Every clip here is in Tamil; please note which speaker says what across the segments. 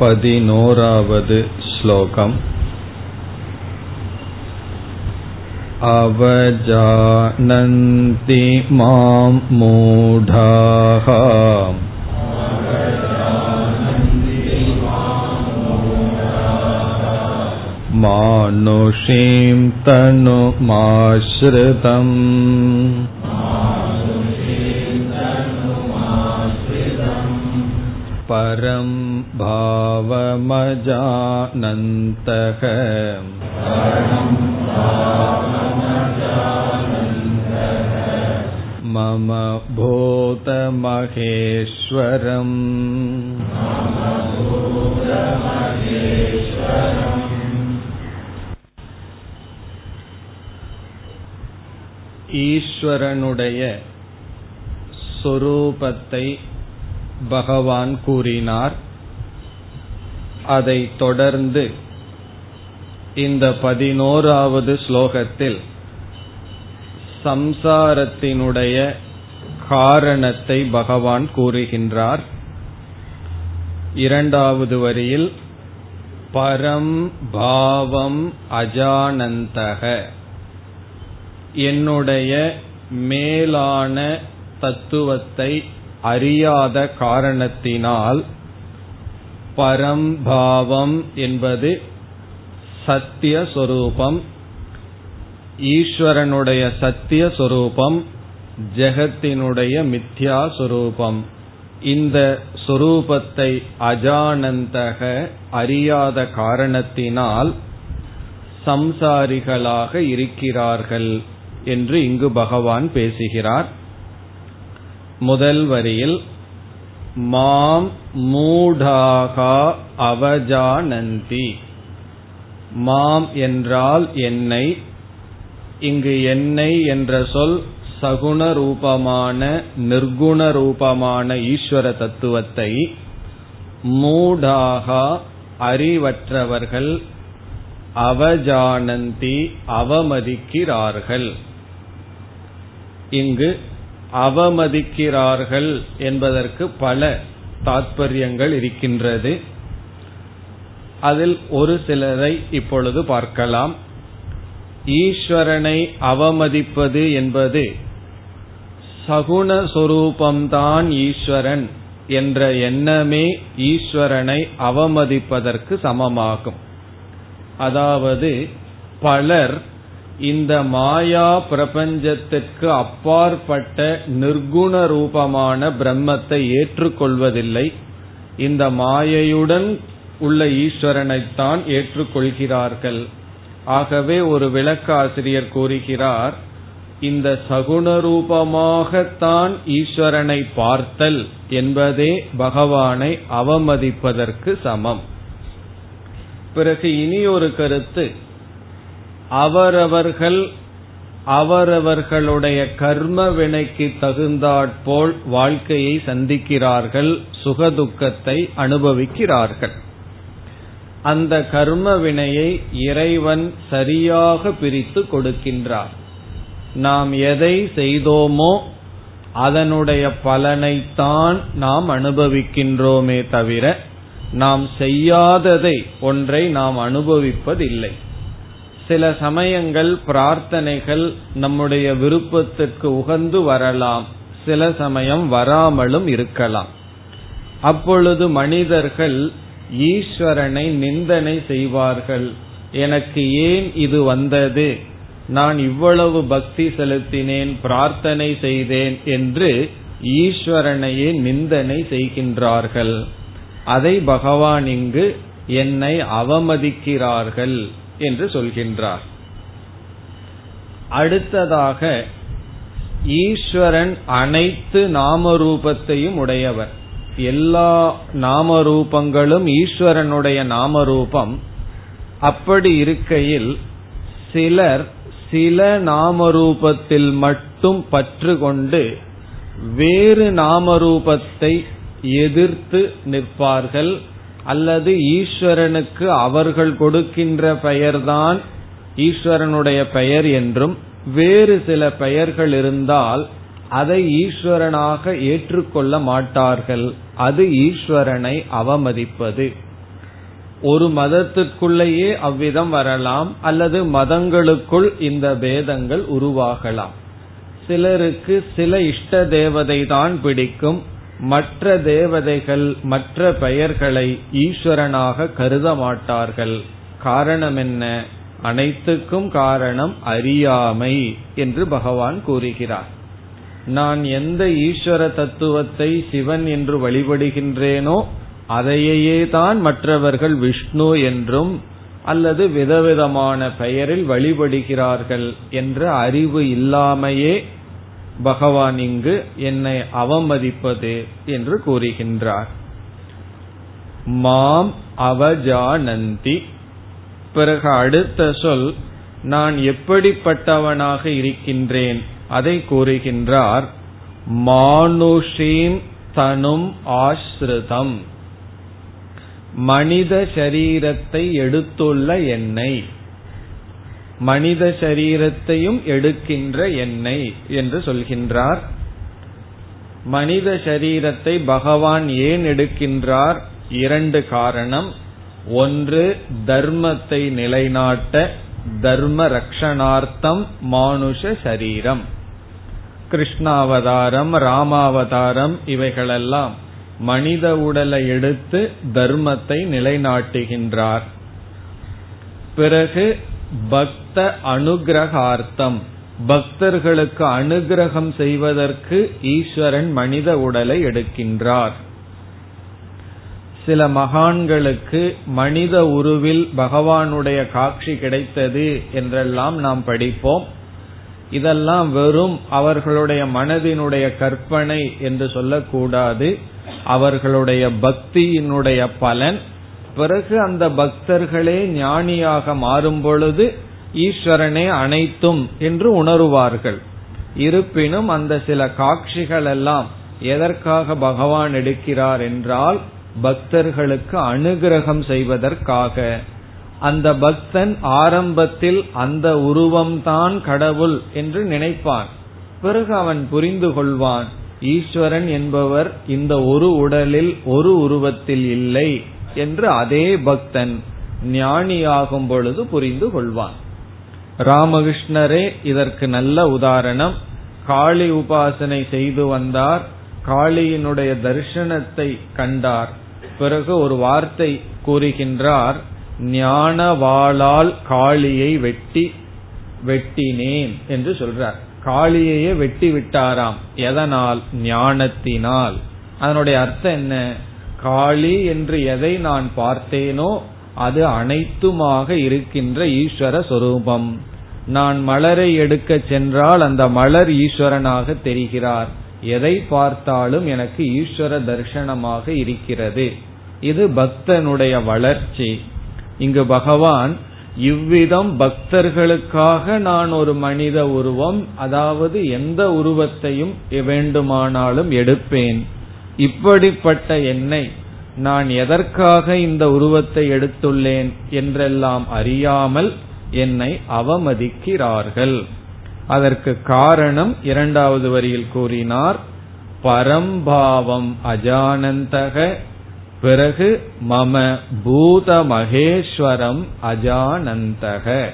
Speaker 1: पदिनोरावद् श्लोकम् अवजानन्ति मां मूढाः मानुषीं तनुमाश्रितम् परं भावमजानन्तः मम भूतमहेश्वरम् ஈஸ்வரனுடைய சொரூபத்தை பகவான் கூறினார். அதை தொடர்ந்து இந்த பதினோராவது ஸ்லோகத்தில் சம்சாரத்தினுடைய காரணத்தை பகவான் கூறுகின்றார். இரண்டாவது வரியில் பரம் பாவம் அஜானந்தக. என்னுடைய மேலான தத்துவத்தை அறியாத காரணத்தினால் பரம்பாவம் என்பது சத்திய சொரூபம் ஈஸ்வரனுடைய சத்திய சொரூபம் ஜெகத்தினுடைய மித்யா சொரூபம். இந்த சொரூபத்தை அஜானந்தக அறியாத காரணத்தினால் சம்சாரிகளாக இருக்கிறார்கள் என்று இங்கு பகவான் பேசுகிறார். முதல் வரியில் மாம் மூடாகா அவஜானந்தி. மாம் என்றால் என்னை? இங்கு என்னை என்ற சொல் சகுண ரூபமான நிர்குண ரூபமான ஈஸ்வர தத்துவத்தை மூடாகா அறிவற்றவர்கள் அவஜானந்தி அவமதிக்கிறார்கள். இங்கு அவமதிக்கிறார்கள் என்பதற்கு பல தாத்பரியங்கள் இருக்கின்றது. அதில் ஒரு சிலரை இப்பொழுது பார்க்கலாம். ஈஸ்வரனை அவமதிப்பது என்பது சகுண சொரூபம்தான் ஈஸ்வரன் என்ற எண்ணமே ஈஸ்வரனை அவமதிப்பதற்கு சமமாகும். அதாவது பலர் இந்த மாயா பிரபஞ்சத்திற்கு அப்பாற்பட்ட நிர்குண ரூபமான பிரம்மத்தை ஏற்றுக்கொள்வதில்லை. இந்த மாயையுடன் உள்ள ஈஸ்வரனைத்தான் ஏற்றுக்கொள்கிறார்கள். ஆகவே ஒரு விளக்காசிரியர் கூறுகிறார் இந்த சகுண ரூபமாகத்தான் ஈஸ்வரனை பார்த்தல் என்பதே பகவானை அவமதிப்பதற்கு சமம். பிறகு இனி ஒரு கருத்து அவரவர்கள் அவரவர்களுடைய கர்ம வினைக்கு தகுந்தாற்போல் வாழ்க்கையை சந்திக்கிறார்கள் சுகதுக்கத்தை அனுபவிக்கிறார்கள். அந்த கர்ம வினையை இறைவன் சரியாக பிரித்து கொடுக்கின்றார். நாம் எதை செய்தோமோ அதனுடைய பலனைத்தான் நாம் அனுபவிக்கின்றோமே தவிர நாம் செய்யாததை ஒன்றை நாம் அனுபவிப்பதில்லை. சில சமயங்கள் பிரார்த்தனைகள் நம்முடைய விருப்பத்திற்கு உகந்து வரலாம். சில சமயம் வராமலும் இருக்கலாம். அப்பொழுது மனிதர்கள் ஈஸ்வரனை நிந்தனை செய்வார்கள். எனக்கு ஏன் இது வந்தது? நான் இவ்வளவு பக்தி செலுத்தினேன் பிரார்த்தனை செய்தேன் என்று ஈஸ்வரனையே நிந்தனை செய்கின்றார்கள். அதை பகவான் இங்கு என்னை அவமதிக்கிறார்கள். என்று சொல்கின்றார். அடுத்ததாக ஈஸ்வரன் அனைத்து நாமரூபத்தையும் உடையவர். எல்லா நாமரூபங்களும் ஈஸ்வரனுடைய நாமரூபம். அப்படி இருக்கையில் சிலர் சில நாமரூபத்தில் மட்டும் பற்று கொண்டு வேறு நாமரூபத்தை எதிர்த்து நிற்பார்கள். அல்லது ஈஸ்வரனுக்கு அவர்கள் கொடுக்கின்ற பெயர்தான் ஈஸ்வரனுடைய பெயர் என்றும் வேறு சில பெயர்கள் இருந்தால் அதை ஈஸ்வரனாக ஏற்றுக்கொள்ள மாட்டார்கள். அது ஈஸ்வரனை அவமதிப்பது. ஒரு மதத்திற்குள்ளேயே அவ்விதம் வரலாம் அல்லது மதங்களுக்குள் இந்த பேதங்கள் உருவாகலாம். சிலருக்கு சில இஷ்ட தேவதை தான் பிடிக்கும் மற்ற தேவதைகள் மற்ற பெயர்களை ஈஸ்வரனாக கருத மாட்டார்கள். காரணம் என்ன? அனைத்துக்கும் காரணம் அறியாமை என்று பகவான் கூறுகிறார். நான் எந்த ஈஸ்வர தத்துவத்தை சிவன் என்று வழிபடுகின்றேனோ அதையே தான் மற்றவர்கள் விஷ்ணு என்றும் அல்லது விதவிதமான பெயரில் வழிபடுகிறார்கள் என்ற அறிவு இல்லாமையே பகவான் இங்கு என்னை அவமதிப்பது என்று கூறுகின்றார். மாம் அவஜானந்தி. பிறகு அடுத்த சொல் நான் எப்படிப்பட்டவனாக இருக்கின்றேன்? அதை கூறுகின்றார் மானுஷீம் தனும் ஆஸ்ருதம். மனித சரீரத்தை எடுத்துள்ள என்னை. மனித சரீரத்தையும் எடுக்கின்ற எண்ணெய் என்று சொல்கின்றார். மனித சரீரத்தை பகவான் ஏன் எடுக்கின்றார்? இரண்டு காரணம். ஒன்று தர்மத்தை நிலைநாட்ட தர்ம ரக்ஷணார்த்தம் மானுஷ சரீரம். கிருஷ்ணாவதாரம் ராமாவதாரம் இவைகளெல்லாம் மனித உடலை எடுத்து தர்மத்தை நிலைநாட்டுகின்றார். பிறகு பக்த அனுகிரகார்த்தம். பக்தர்களுக்கு அனுகிரகம் செய்வதற்கு ஈஸ்வரன் மனித உடலை எடுக்கின்றார். சில மகான்களுக்கு மனித உருவில் பகவானுடைய காட்சி கிடைத்தது என்றெல்லாம் நாம் படிப்போம். இதெல்லாம் வெறும் அவர்களுடைய மனதினுடைய கற்பனை என்று சொல்லக்கூடாது. அவர்களுடைய பக்தியினுடைய பலன் பிறகு அந்த பக்தர்களே ஞானியாக மாறும் பொழுது ஈஸ்வரனே அனைத்தும் என்று உணருவார்கள். இருப்பினும் அந்த சில காட்சிகள் எல்லாம் எதற்காக பகவான் எடுக்கிறார் என்றால் பக்தர்களுக்கு அனுகிரகம் செய்வதற்காக. அந்த பக்தன் ஆரம்பத்தில் அந்த உருவம்தான் கடவுள் என்று நினைப்பான். பிறகு அவன் புரிந்து கொள்வான் ஈஸ்வரன் என்பவர் இந்த ஒரு உடலில் ஒரு உருவத்தில் இல்லை. என்று அதே பக்தன் ஞானியாகும் பொழுது புரிந்து கொள்வான். ராமகிருஷ்ணரே இதற்கு நல்ல உதாரணம். காளி உபாசனை செய்து வந்தார். காளியினுடைய தரிசனத்தை கண்டார். பிறகு ஒரு வார்த்தை கூறுகின்றார். ஞானவாளால் காளியை வெட்டி வெட்டினேன் என்று சொல்றார். காளியையே வெட்டி விட்டாராம். எதனால்? ஞானத்தினால். அதனுடைய அர்த்தம் என்ன? காளி என்று எதை நான் பார்த்தேனோ அது அனைத்துமாக இருக்கின்ற ஈஸ்வர சொரூபம். நான் மலரை எடுக்க சென்றால் அந்த மலர் ஈஸ்வரனாக தெரிகிறார். எதை பார்த்தாலும் எனக்கு ஈஸ்வர தரிசனமாக இருக்கிறது. இது பக்தனுடைய வளர்ச்சி. இங்கு பகவான் இவ்விதம் பக்தர்களுக்காக நான் ஒரு மனித உருவம் அதாவது எந்த உருவத்தையும் வேண்டுமானாலும் எடுப்பேன். இப்படிப்பட்ட என்னை நான் எதற்காக இந்த உருவத்தை எடுத்துள்ளேன் என்றெல்லாம் அறியாமல் என்னை அவமதிக்கிறார்கள். அதற்கு காரணம் இரண்டாவது வரியில் கூறினார் பரம்பாவம் அஜானந்தக பிறகு மம பூத மகேஸ்வரம் அஜானந்தக.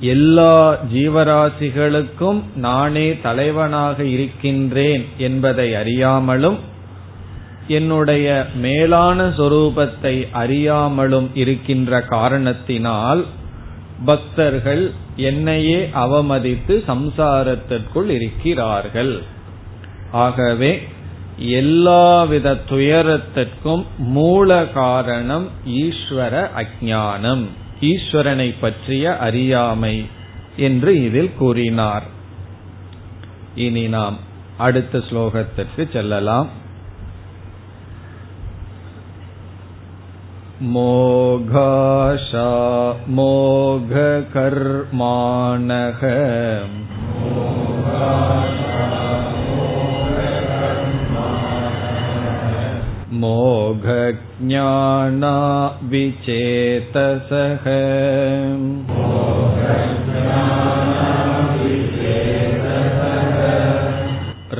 Speaker 1: எல்லா ஜீவராசிகளுக்கும் நானே தலைவனாக இருக்கின்றேன் என்பதை அறியாமலும் என்னுடைய மேலான சொரூபத்தை அறியாமலும் இருக்கின்ற காரணத்தினால் பக்தர்கள் என்னையே அவமதித்து சம்சாரத்திற்குள் இருக்கிறார்கள். ஆகவே எல்லாவித துயரத்திற்கும் மூல காரணம் ஈஸ்வர அஜானம் ஈஸ்வரனை பற்றிய அறியாமை என்று இதில் கூறினார். இனி நாம் அடுத்த ஸ்லோகத்திற்கு செல்லலாம். मोघाशा मोघकर्माणः मोघज्ञाना विचेतसः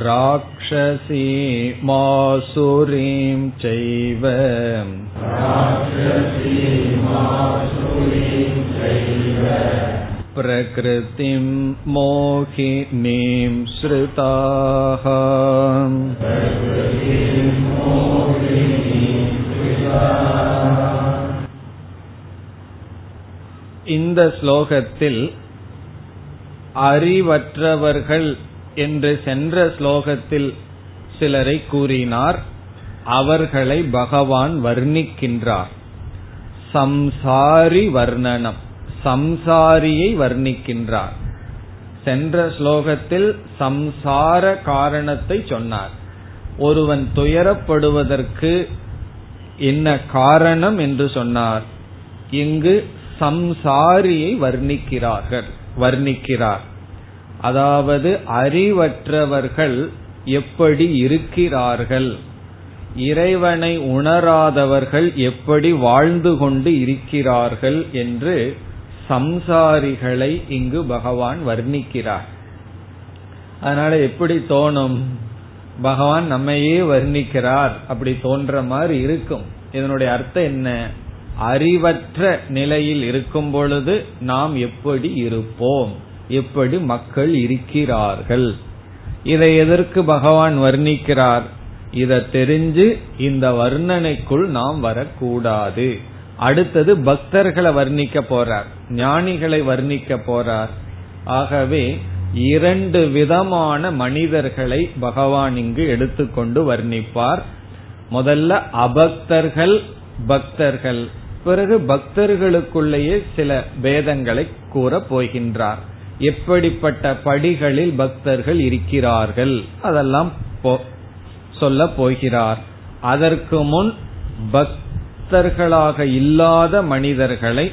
Speaker 1: राक्षसीमासुरीं चैव प्रकृतिं मोहिनीं श्रुताः இந்த ஸ்லோகத்தில் அறிவற்றவர்கள் என்று சென்ற ஸ்லோகத்தில் சிலரை கூறினார் அவர்களை பகவான் வர்ணிக்கின்றார். சம்சாரி வர்ணனம். சம்சாரியை வர்ணிக்கின்றார். சென்ற ஸ்லோகத்தில் சம்சார காரணத்தை சொன்னார். ஒருவன் துயரப்படுவதற்கு என்ன காரணம் என்று சொன்னார். இங்கு சம்சாரியை வர்ணிக்கிறார்கள் வர்ணிக்கிறார். அதாவது அறிவற்றவர்கள் எப்படி இருக்கிறார்கள்? இறைவனை உணராதவர்கள் எப்படி வாழ்ந்து கொண்டு இருக்கிறார்கள் என்று சம்சாரிகளை இங்கு பகவான் வர்ணிக்கிறார். அதனால எப்படி தோணும்? பகவான் நம்மையே வர்ணிக்கிறார். அப்படி தோன்ற மாதிரி இருக்கும். இதனுடைய அர்த்தம் என்ன? அறிவற்ற நிலையில் இருக்கும் பொழுது நாம் எப்படி இருப்போம்? எப்படி மக்கள் இருக்கிறார்கள்? இதை எதற்கு பகவான் வர்ணிக்கிறார்? இதை தெரிஞ்சு இந்த வர்ணனைக்குள் நாம் வரக்கூடாது. அடுத்தது பக்தர்களை வர்ணிக்க போறார் ஞானிகளை வர்ணிக்க போறார். ஆகவே இரண்டு விதமான மனிதர்களை பகவான் இங்கு எடுத்துக்கொண்டு வர்ணிப்பார். முதல்ல அபக்தர்கள் பக்தர்கள். பிறகு பக்தர்களுக்குள்ளேயே சில பேதங்களை கூற போகின்றார். எப்படிப்பட்ட படிகளில் பக்தர்கள் இருக்கிறார்கள் அதெல்லாம் சொல்ல போகிறார். அதற்கு முன் பக்தர்களாக இல்லாத மனிதர்களை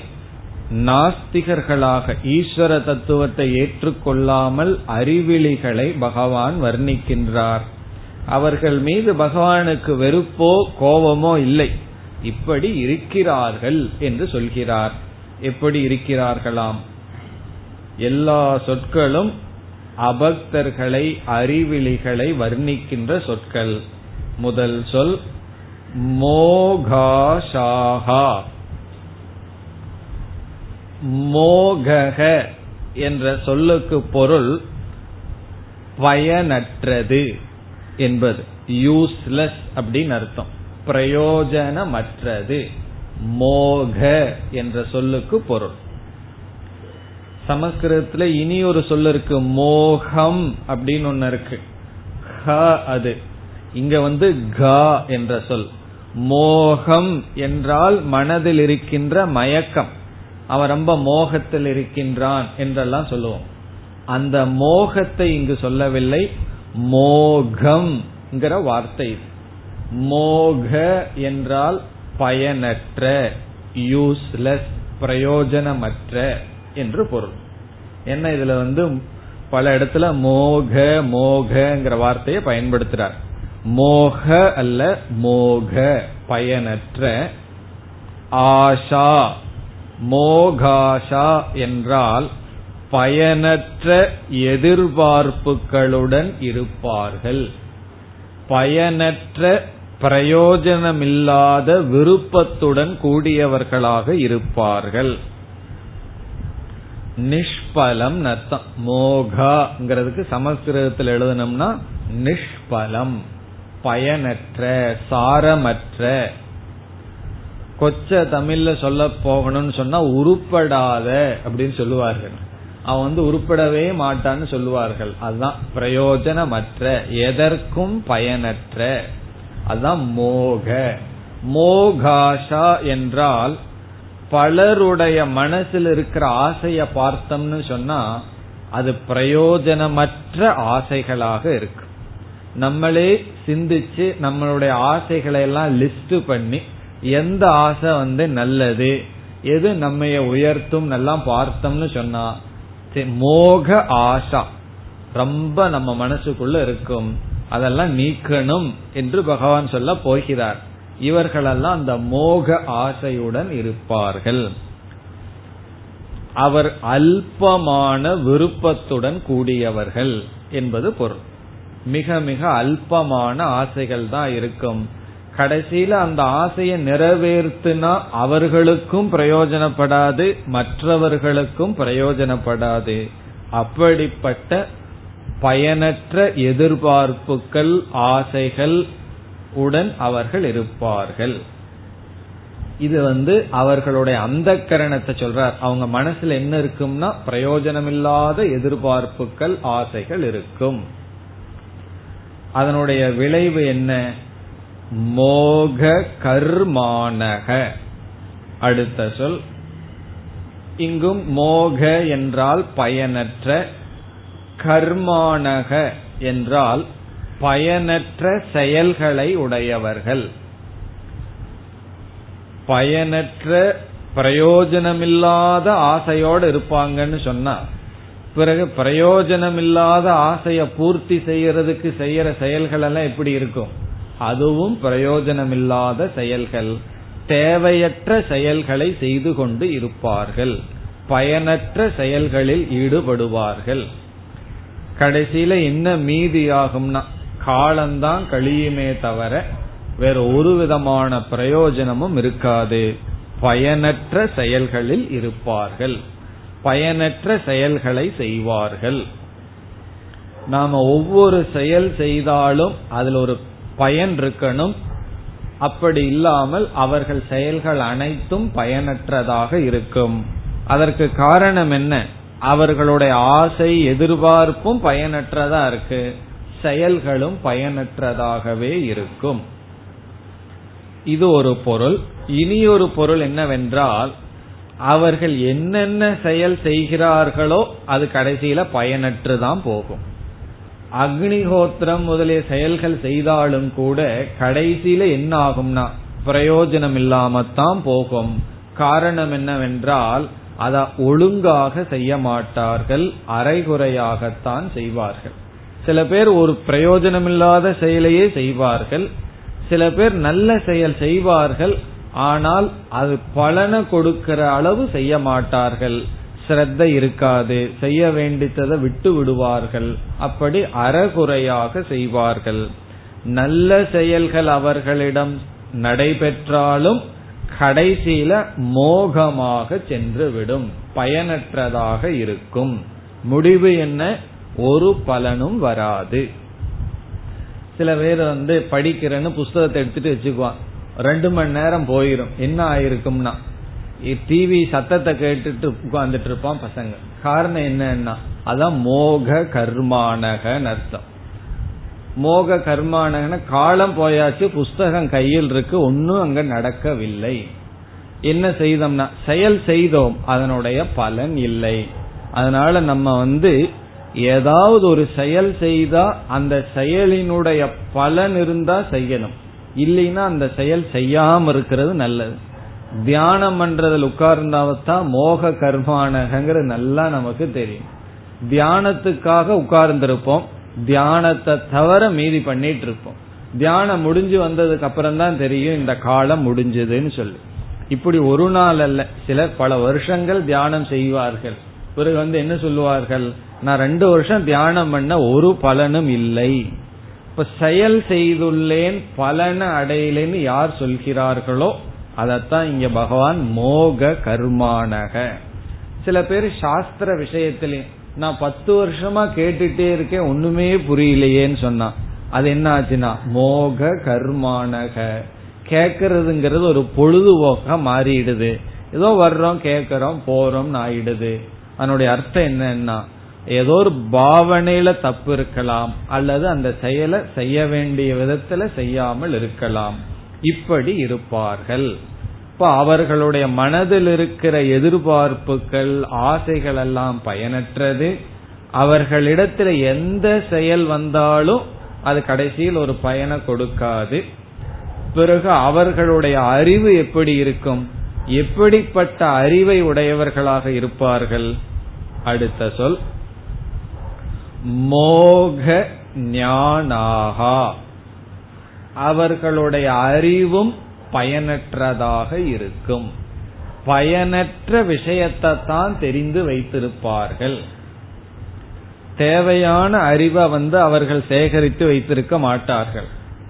Speaker 1: நாஸ்திகர்களாக ஈஸ்வர தத்துவத்தை ஏற்றுக்கொள்ளாமல் அறிவிலிகளை பகவான் வர்ணிக்கின்றார். அவர்கள் மீது பகவானுக்கு வெறுப்போ கோபமோ இல்லை. இப்படி இருக்கிறார்கள் என்று சொல்கிறார். எப்படி இருக்கிறார்களாம்? எல்லா சொற்களும் அபக்தர்களை அறிவிலிகளை வர்ணிக்கின்ற சொற்கள். முதல் சொல் மோகாஷாகா மோகக என்ற சொல்லுக்கு பொருள் பயனற்றது என்பது. யூஸ்லெஸ் அப்படின்னு அர்த்தம். பிரயோஜனமற்றது. மோக என்ற சொல்லுக்கு பொருள். சமஸ்கிருதத்துல இனி ஒரு சொல்ல இருக்கு மோகம் அப்படின்னு ஒன்னு இருக்கு. ஹ அது. இங்க வந்து க என்ற சொல். மோகம் என்றால் மனதில் இருக்கின்ற மயக்கம். அவன் ரொம்ப மோகத்தில் இருக்கின்றான் என்றெல்லாம் சொல்லுவோம். அந்த மோகத்தை இங்கு சொல்லவில்லை. மோகம் வார்த்தை மோக என்றால் பயனற்ற யூஸ்லெஸ் பிரயோஜனமற்ற. என்று பொருள். என்ன இதுல வந்து பல இடத்துல மோக மோகங்கிற வார்த்தையை பயன்படுத்துறார். மோக அல்ல மோக பயனற்ற ஆஷா மோகாஷா என்றால் பயனற்ற எதிர்பார்ப்புகளுடன் இருப்பார்கள். பயனற்ற பிரயோஜனமில்லாத விருப்பத்துடன் கூடியவர்களாக இருப்பார்கள். நிஷ்பலம் அர்த்தம் மோகாங்கிறதுக்கு சமஸ்கிருதத்தில் எழுதணும்னா நிஷ்பலம். பயனற்ற சாரமற்ற. கொச்ச தமிழ்ல சொல்ல போகணும்னு சொன்னா உருப்படாத அப்படின்னு சொல்லுவார்கள். அவன் வந்து உருப்படவே மாட்டான்னு சொல்லுவார்கள். அதுதான் பிரயோஜனமற்ற எதற்கும் பயனற்ற. அதுதான் மோக. மோகாஷா என்றால் பலருடைய மனசில் இருக்கிற ஆசைய பார்த்தோம்னு சொன்னா அது பிரயோஜனமற்ற ஆசைகளாக இருக்கு. நம்மளே சிந்திச்சு நம்மளுடைய ஆசைகளை எல்லாம் லிஸ்ட் பண்ணி எந்த ஆசை வந்து நல்லது எது நம்ம உயர்த்தும் எல்லாம் பார்த்தோம்னு சொன்னா மோக ஆசா. ரொம்ப நம்ம மனசுக்குள்ள இருக்கும். அதெல்லாம் நீக்கணும் என்று பகவான் சொல்ல போகிறார். இவர்களெல்லாம் அந்த மோக ஆசையுடன் இருப்பார்கள். அவர் அல்பமான விருப்பத்துடன் கூடியவர்கள் என்பது பொருள். மிக மிக அல்பமான ஆசைகள் தான் இருக்கும். கடைசியில அந்த ஆசையை நிறைவேறுத்துனா அவர்களுக்கும் பிரயோஜனப்படாது மற்றவர்களுக்கும் பிரயோஜனப்படாது. அப்படிப்பட்ட பயனற்ற எதிர்பார்ப்புகள் ஆசைகள் உடன் அவர்கள் இருப்பார்கள். இது வந்து அவர்களுடைய அந்த கரணத்தை சொல்றார். அவங்க மனசுல என்ன இருக்கும்னா பிரயோஜனமில்லாத எதிர்பார்ப்புகள் ஆசைகள் இருக்கும். அதனுடைய விளைவு என்ன? மோக கர்மானக. அடுத்த சொல். இங்கும் மோக என்றால் பயனற்ற கர்மானக என்றால் பயனற்ற செயல்களை உடையவர்கள். பயனற்ற பிரயோஜனமில்லாத ஆசையோடு இருப்பாங்கன்னு சொன்னா பிறகு பிரயோஜனமில்லாத ஆசைய பூர்த்தி செய்யறதுக்கு செய்யற செயல்கள் எல்லாம் எப்படி இருக்கும்? அதுவும் பிரயோஜனமில்லாத செயல்கள். தேவையற்ற செயல்களை செய்து கொண்டு இருப்பார்கள். பயனற்ற செயல்களில் ஈடுபடுவார்கள். கடைசியில என்ன மீதியாகும்னா காலம்தான் கழியுமே தவிர வேற ஒரு விதமான பிரயோஜனமும் இருக்காது. பயனற்ற செயல்களில் இருப்பார்கள். பயனற்ற செயல்களை செய்வார்கள். நாம ஒவ்வொரு செயல் செய்தாலும் அதுல ஒரு பயன் இருக்கணும். அப்படி இல்லாமல் அவர்கள் செயல்கள் அனைத்தும் பயனற்றதாக இருக்கும். அதற்கு காரணம் என்ன? அவர்களுடைய ஆசை எதிர்பார்ப்பும் பயனற்றதா இருக்கு. செயல்களும் பயனற்றதாகவே இருக்கும். இது ஒரு பொருள். இனி ஒரு பொருள் என்னவென்றால் அவர்கள் என்னென்ன செயல் செய்கிறார்களோ அது கடைசியில பயனற்றுதான் போகும். அக்னிஹோத்திரம் முதலிய செயல்கள் செய்தாலும் கூட கடைசியில என்ன ஆகும்னா பிரயோஜனம் இல்லாமத்தான் போகும். காரணம் என்னவென்றால் அதை ஒழுங்காக செய்ய மாட்டார்கள் அரைகுறையாகத்தான் செய்வார்கள். சில பேர் ஒரு பிரயோஜனமில்லாத செயலையே செய்வார்கள். சில பேர் நல்ல செயல் செய்வார்கள். ஆனால் அது பலனை கொடுக்கிற அளவு செய்ய மாட்டார்கள். ஸ்ரத்த இருக்காது. செய்ய வேண்டித்ததை விட்டு விடுவார்கள். அப்படி அறகுறையாக செய்வார்கள். நல்ல செயல்கள் அவர்களிடம் நடைபெற்றாலும் கடைசியில மோகமாக சென்றுவிடும். பயனற்றதாக இருக்கும். முடிவு என்ன? ஒரு பலனும் வராது. சில பேர் வந்து படிக்கிறேன்னு புஸ்தகத்தை எடுத்துட்டு வச்சுக்குவான். ரெண்டு மணி நேரம் போயிரும். என்ன ஆயிருக்கும்னா டிவி சத்தத்தை கேட்டுட்டு உட்கார்ந்துட்டு இருப்பான் பசங்க. காரணம் என்னன்னா அதான் மோக கர்மானகன் அர்த்தம். மோக கர்மானகன காலம் போயாச்சு புஸ்தகம் கையில் இருக்கு ஒன்னும் அங்க நடக்கவில்லை. என்ன செய்தோம்னா செயல் செய்தோம் அதனுடைய பலன் இல்லை. அதனால நம்ம வந்து ஏதாவது ஒரு செயல் செய்தா அந்த செயலினுடைய பலன் இருந்தா செய்யணும். இல்லைன்னா அந்த செயல் செய்யாம இருக்கிறது நல்லது. தியானம் பண்றதுல உட்கார்ந்தாவத்தான் மோக கர்மானகங்கிறது நல்லா நமக்கு தெரியும். தியானத்துக்காக உட்கார்ந்திருப்போம். தியானத்தை தவிர மீதி பண்ணிட்டு இருப்போம் தியானம் முடிஞ்சு வந்ததுக்கு அப்புறம் தான் தெரியும் இந்த காலம் முடிஞ்சதுன்னு சொல்லி. இப்படி ஒரு நாள் அல்ல. சிலர் பல வருஷங்கள் தியானம் செய்வார்கள். பிறகு வந்து என்ன சொல்லுவார்கள்? நான் ரெண்டு வருஷம் தியானம் பண்ண ஒரு பலனும் இல்லை. இப்ப செயல் செய்துள்ளேன் பலனை அடையலேன்னு யார் சொல்கிறார்களோ அதத்தான் இங்க பகவான் மோக கர்மானக. சில பேர் சாஸ்திர விஷயத்திலே நான் பத்து வருஷமா கேட்டுட்டே இருக்கேன் ஒண்ணுமே புரியலையேன்னு சொன்னா அது என்ன ஆச்சுன்னா மோக கர்மானக. கேக்கிறதுங்கிறது ஒரு பொழுதுபோக்கா மாறிடுது. ஏதோ வர்றோம் கேக்கிறோம் போறோம்னு ஆயிடுது. அதனுடைய அர்த்தம் என்னன்னா ஏதோ ஒரு பாவனையில தப்பு இருக்கலாம் அல்லது அந்த செயலை செய்ய வேண்டிய விதத்துல செய்யாமல் இருக்கலாம். இப்படி இருப்பார்கள். இப்ப அவர்களுடைய மனதில் இருக்கிற எதிர்பார்ப்புகள் ஆசைகள் எல்லாம் பயனற்றது. அவர்களிடத்துல எந்த செயல் வந்தாலும் அது கடைசியில் ஒரு பயனை கொடுக்காது. பிறகு அவர்களுடைய அறிவு எப்படி இருக்கும்? எப்படிப்பட்ட அறிவை உடையவர்களாக இருப்பார்கள்? அடுத்த சொல். மோக ஞானாகா. அவர்களுடைய அறிவும் பயனற்றதாக இருக்கும். பயனற்ற விஷயத்தை தான் தெரிந்து வைத்திருப்பார்கள். தேவையான அறிவை வந்து அவர்கள் சேகரித்து வைத்திருக்க மாட்டார்கள்.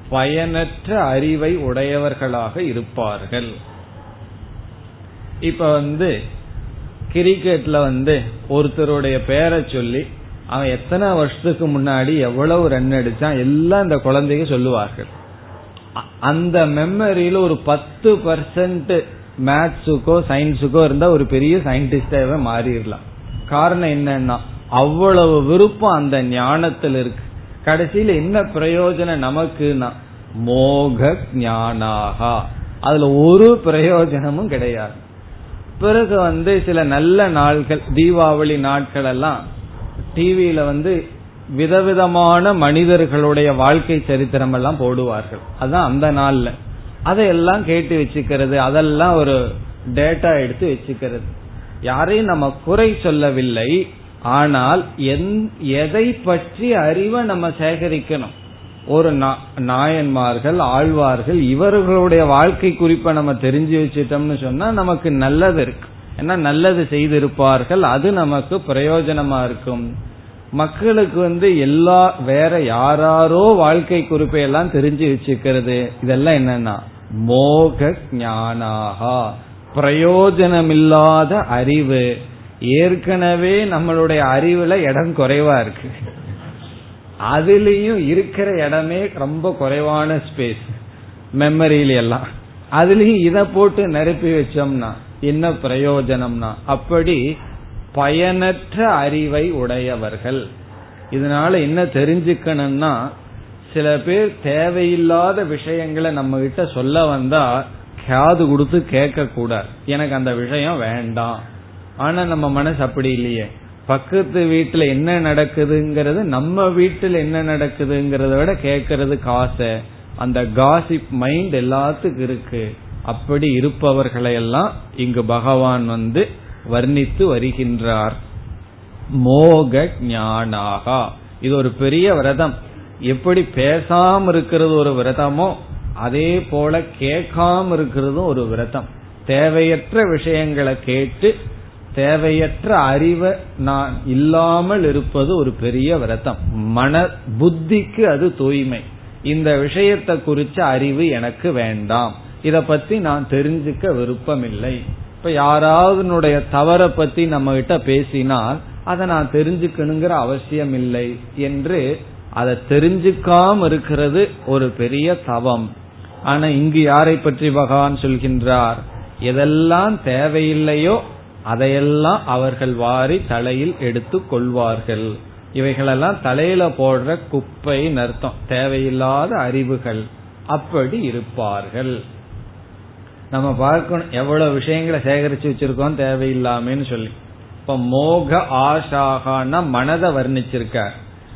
Speaker 1: பயனற்ற அறிவை உடையவர்களாக இருப்பார்கள். இப்ப வந்து கிரிக்கெட்ல வந்து ஒருத்தருடைய பேரை சொல்லி அவன் எத்தனை வருஷத்துக்கு முன்னாடி எவ்வளவு ரன் அடிச்சான் எல்லாம் இந்த குழந்தைங்க சொல்லுவார்கள். அந்த மெமரியில ஒரு பத்து பர்சன்ட் மேத்ஸுக்கோ சயின்ஸுக்கோ இருந்தா ஒரு பெரிய சயின்டிஸ்டாவே மாறிடலாம். காரணம் என்னன்னா அவ்வளவு விருப்பம் அந்த ஞானத்தில் இருக்கு. கடைசியில என்ன பிரயோஜனம் நமக்குன்னா மோக ஞானாகா அதுல ஒரு பிரயோஜனமும் கிடையாது. பிறகு வந்து சில நல்ல நாள்கள் தீபாவளி நாட்கள் எல்லாம் டிவியில வந்து விதவிதமான மனிதர்களுடைய வாழ்க்கை சரித்திரம் எல்லாம் போடுவார்கள். அதான் அந்த நாள்ல. அதையெல்லாம் கேட்டு வச்சுக்கிறது. அதெல்லாம் ஒரு டேட்டா எடுத்து வச்சுக்கிறது. யாரையும் நம்ம குறை சொல்லவில்லை. ஆனால் எதை பற்றி அறிவை நம்ம சேகரிக்கணும்? ஒரு நாயன்மார்கள் ஆழ்வார்கள் இவர்களுடைய வாழ்க்கை குறிப்பை நம்ம தெரிஞ்சு வச்சிட்டோம்னு சொன்னா நமக்கு நல்லது இருக்கு. ஏன்னா நல்லது செய்திருப்பார்கள் அது நமக்கு பிரயோஜனமா இருக்கும். மக்களுக்கு வந்து எல்லா வேற யாராரோ வாழ்க்கை குறிப்பை எல்லாம் தெரிஞ்சு வச்சுக்கிறது. இதெல்லாம் என்னன்னா மோக ஞானாகா. பிரயோஜனமில்லாத அறிவு. ஏற்கனவே நம்மளுடைய அறிவுல இடம் குறைவா இருக்கு. அதுலயும் இருக்கிற இடமே ரொம்ப குறைவான ஸ்பேஸ் மெமரியில எல்லாம் அதுலயும் இத போட்டு நிரப்பி வச்சோம்னா என்ன பிரயோஜனம்னா அப்படி பயனற்ற அறிவை உடையவர்கள். இதனால என்ன தெரிஞ்சுக்கணும்னா சில பேர் தேவையில்லாத விஷயங்களை நம்ம கிட்ட சொல்ல வந்தா காது கொடுத்து கேட்க கூடாது எனக்கு அந்த விஷயம் வேண்டாம். ஆனா நம்ம மனசு அப்படி இல்லையே. பக்கத்து வீட்டுல என்ன நடக்குதுங்கிறது நம்ம வீட்டுல என்ன நடக்குதுங்கிறத விட கேட்கறது காசை அந்த காசிப் மைண்ட் எல்லாத்துக்கும் இருக்கு. அப்படி இருப்பவர்களையெல்லாம் இங்கு பகவான் வந்து வர்ணித்து வருகின்றார். மோக ஞானாகா. இது ஒரு பெரிய விரதம். எப்படி பேசாம இருக்கிறது ஒரு விரதமோ அதே போல கேட்காம இருக்கிறதும் ஒரு விரதம். தேவையற்ற விஷயங்களை கேட்டு தேவையற்ற அறிவை நான் இல்லாமல் இருப்பது ஒரு பெரிய விரதம். மன புத்திக்கு அது தூய்மை. இந்த விஷயத்தை குறிச்ச அறிவு எனக்கு வேண்டாம். இத பத்தி நான் தெரிஞ்சுக்க விருப்பமில்லை. இப்ப யாராவது தவற பத்தி நம்ம கிட்ட பேசினால் அதை நான் தெரிஞ்சுக்கணுங்கிற அவசியம் இல்லை என்று அதை தெரிஞ்சுக்காம இருக்கிறது ஒரு பெரிய தவம். ஆனா இங்கு யாரை பற்றி பகவான் சொல்கின்றார்? எதெல்லாம் தேவையில்லையோ அதையெல்லாம் அவர்கள் வாரி தலையில் எடுத்து கொள்வார்கள். இவைகளெல்லாம் தலையில போடுற குப்பை அர்த்தம் தேவையில்லாத அறிவுகள். அப்படி இருப்பார்கள். நம்ம பார்க்கணும் எவ்வளவு விஷயங்களை சேகரிச்சு வச்சிருக்கோம் தேவையில்லாமன்னு சொல்லி. இப்ப மோக ஆஷாகான மனதை வர்ணிச்சிருக்கார்.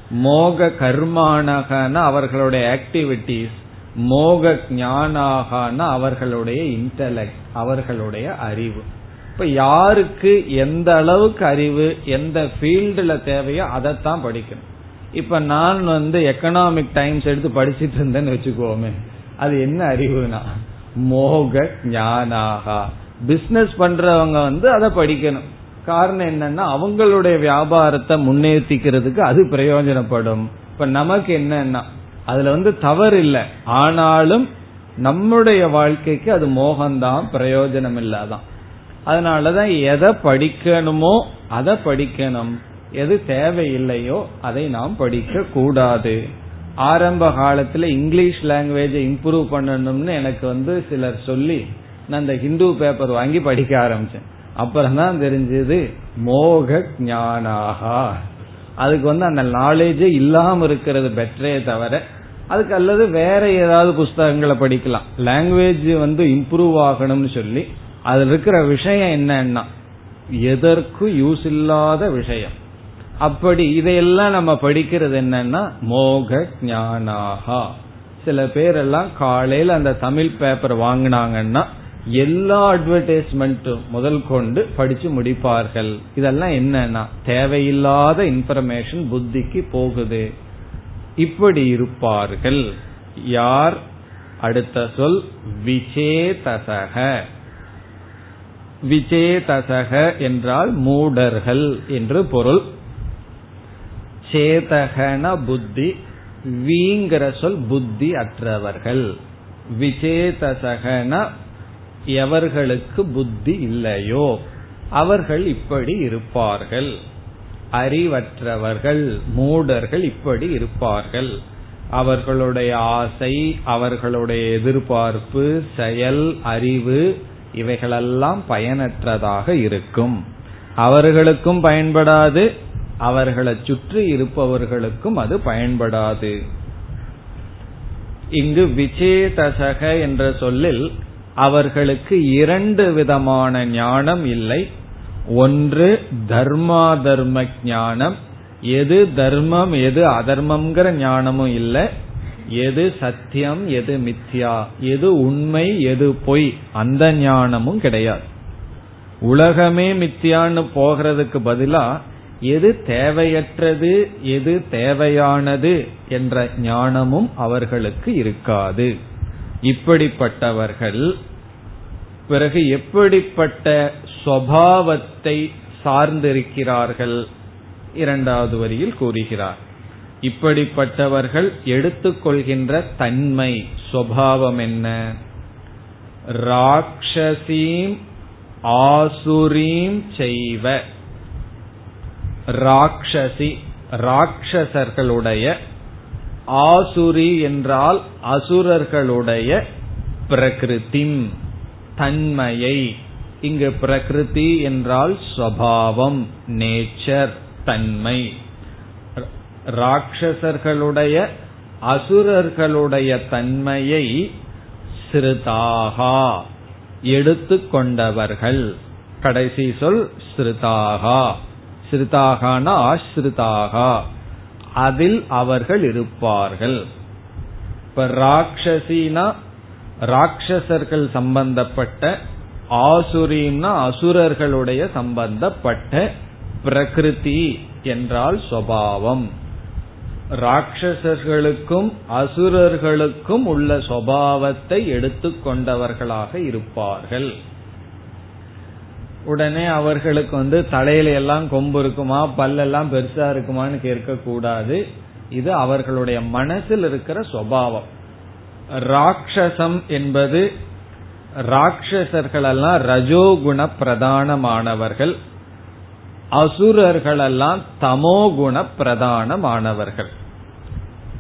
Speaker 1: மோக கர்மானகன அவர்களுடைய ஆக்டிவிட்டிஸ் மோக ஞானாகான அவர்களுடைய இன்டலெக்ட் அவர்களுடைய அறிவு. இப்ப யாருக்கு எந்த அளவுக்கு அறிவு எந்த ஃபீல்டுல தேவையோ அதைத்தான் படிக்கணும். இப்ப நான் வந்து எக்கனாமிக் டைம்ஸ் எடுத்து படிச்சிட்டு இருந்தேன்னு வச்சுக்கோமே அது என்ன அறிவுனா? மோக ஞானாகா. பிசினஸ் பண்றவங்க வந்து அதை படிக்கணும். காரணம் என்னன்னா அவங்களுடைய வியாபாரத்தை முன்னேற்றிக்கிறதுக்கு அது பிரயோஜனப்படும். இப்ப நமக்கு என்னன்னா அதுல வந்து தவறு இல்லை. ஆனாலும் நம்முடைய வாழ்க்கைக்கு அது மோகம்தான் பிரயோஜனம் இல்லாதான் அதனாலதான் எதை படிக்கணுமோ அதை படிக்கணும். எது தேவையில்லையோ அதை நாம் படிக்க கூடாது. ஆரம்ப காலத்துல இங்கிலீஷ் லாங்குவேஜ இம்ப்ரூவ் பண்ணணும்னு எனக்கு வந்து சிலர் சொல்லி நான் இந்த ஹிந்து பேப்பர் வாங்கி படிக்க ஆரம்பிச்சேன். அப்புறம் தான் தெரிஞ்சது மோக ஞானாகா அதுக்கு வந்து அந்த நாலேஜே இல்லாம இருக்கிறது பெட்டரே தவிர அதுக்கு அல்லது வேற ஏதாவது புஸ்தகங்களை படிக்கலாம். லாங்குவேஜ் வந்து இம்ப்ரூவ் ஆகணும்னு சொல்லி அதுல இருக்கிற விஷயம் என்னன்னா எதற்கும் யூஸ் இல்லாத விஷயம்? அப்படி இதையெல்லாம் நம்ம படிக்கிறது என்னன்னா மோக ஞானாகா சில பேரெல்லாம் காலையில அந்த தமிழ் பேப்பர் வாங்கினாங்கன்னா எல்லா அட்வர்டைஸ்மெண்ட்டும் முதல் கொண்டு படிச்சு முடிப்பார்கள். இதெல்லாம் என்னன்னா தேவையில்லாத இன்ஃபர்மேஷன் புத்திக்கு போகுது. இப்படி இருப்பார்கள். யார்? அடுத்த சொல் விசேதசக விஜேதசக என்றால் மூடர்கள் என்று பொருள். சேதகன புத்தி வீங்கிற சொல் புத்தி அற்றவர்கள். விஜேதசகன எவர்களுக்கு புத்தி இல்லையோ அவர்கள் இப்படி இருப்பார்கள். அறிவற்றவர்கள் மூடர்கள் இப்படி இருப்பார்கள். அவர்களுடைய ஆசை அவர்களுடைய எதிர்பார்ப்பு செயல் அறிவு இவைகளெல்லாம் பயனற்றதாக இருக்கும். அவர்களுக்கும் பயன்படாது அவர்களை சுற்றி இருப்பவர்களுக்கும் அது பயன்படாது. இங்கு விசேதசக என்ற சொல்லில் அவர்களுக்கு இரண்டு விதமான ஞானம் இல்லை. ஒன்று தர்மா தர்ம ஞானம். எது தர்மம் எது அதர்மம்ங்கிற ஞானமும் இல்லை. எது சத்தியம் எது மித்யா எது உண்மை எது பொய் அந்த ஞானமும் கிடையாது. உலகமே மித்தியான்னு போகிறதுக்கு பதிலா எது தேவையற்றது எது தேவையானது என்ற ஞானமும் அவர்களுக்கு இருக்காது. இப்படிப்பட்டவர்கள் பிறகு எப்படிப்பட்ட சுவாவத்தை சார்ந்திருக்கிறார்கள் இரண்டாவது வரியில் கூறுகிறார். இப்படிப்பட்டவர்கள் எடுத்துக்கொள்கின்ற தன்மை சுவாவம் என்ன? ராட்சசீம் ஆசுரீம் செய்வ. ராட்சசி ராட்சசர்களுடைய ஆசுரி என்றால் அசுரர்களுடைய பிரகிருதிம் தன்மையை. இங்கு பிரகிருதி என்றால் ஸ்வபாவம் நேச்சர் தன்மை. ராட்சசர்களுடைய அசுரர்களுடைய தன்மையை ஸ்ருதாகா எடுத்துக்கொண்டவர்கள் கடைசி சொல் ஸ்ருதாகா ஸ்ருதாகானா ஆஸ்ருதாகா அதில் அவர்கள் இருப்பார்கள். இப்ப ராட்சசினா ராட்சசர்கள் சம்பந்தப்பட்ட ஆசுரீம்னா அசுரர்களுடைய சம்பந்தப்பட்ட பிரகிருதி என்றால் சுவாவம் ராட்சசர்களுக்கும் அசுரர்களுக்கும் உள்ள சுவாவத்தை எடுத்துக்கொண்டவர்களாக இருப்பார்கள். உடனே அவர்களுக்கு வந்து தலையில எல்லாம் கொம்பு இருக்குமா பல்லெல்லாம் பெருசா இருக்குமான்னு கேட்க கூடாது இது அவர்களுடைய மனசில் இருக்கிற சுவாவம் ராட்சசம் என்பது ராட்சசர்களெல்லாம் ரஜோகுண பிரதானமானவர்கள். அசுரர்களெல்லாம் தமோகுண பிரதானமானவர்கள்.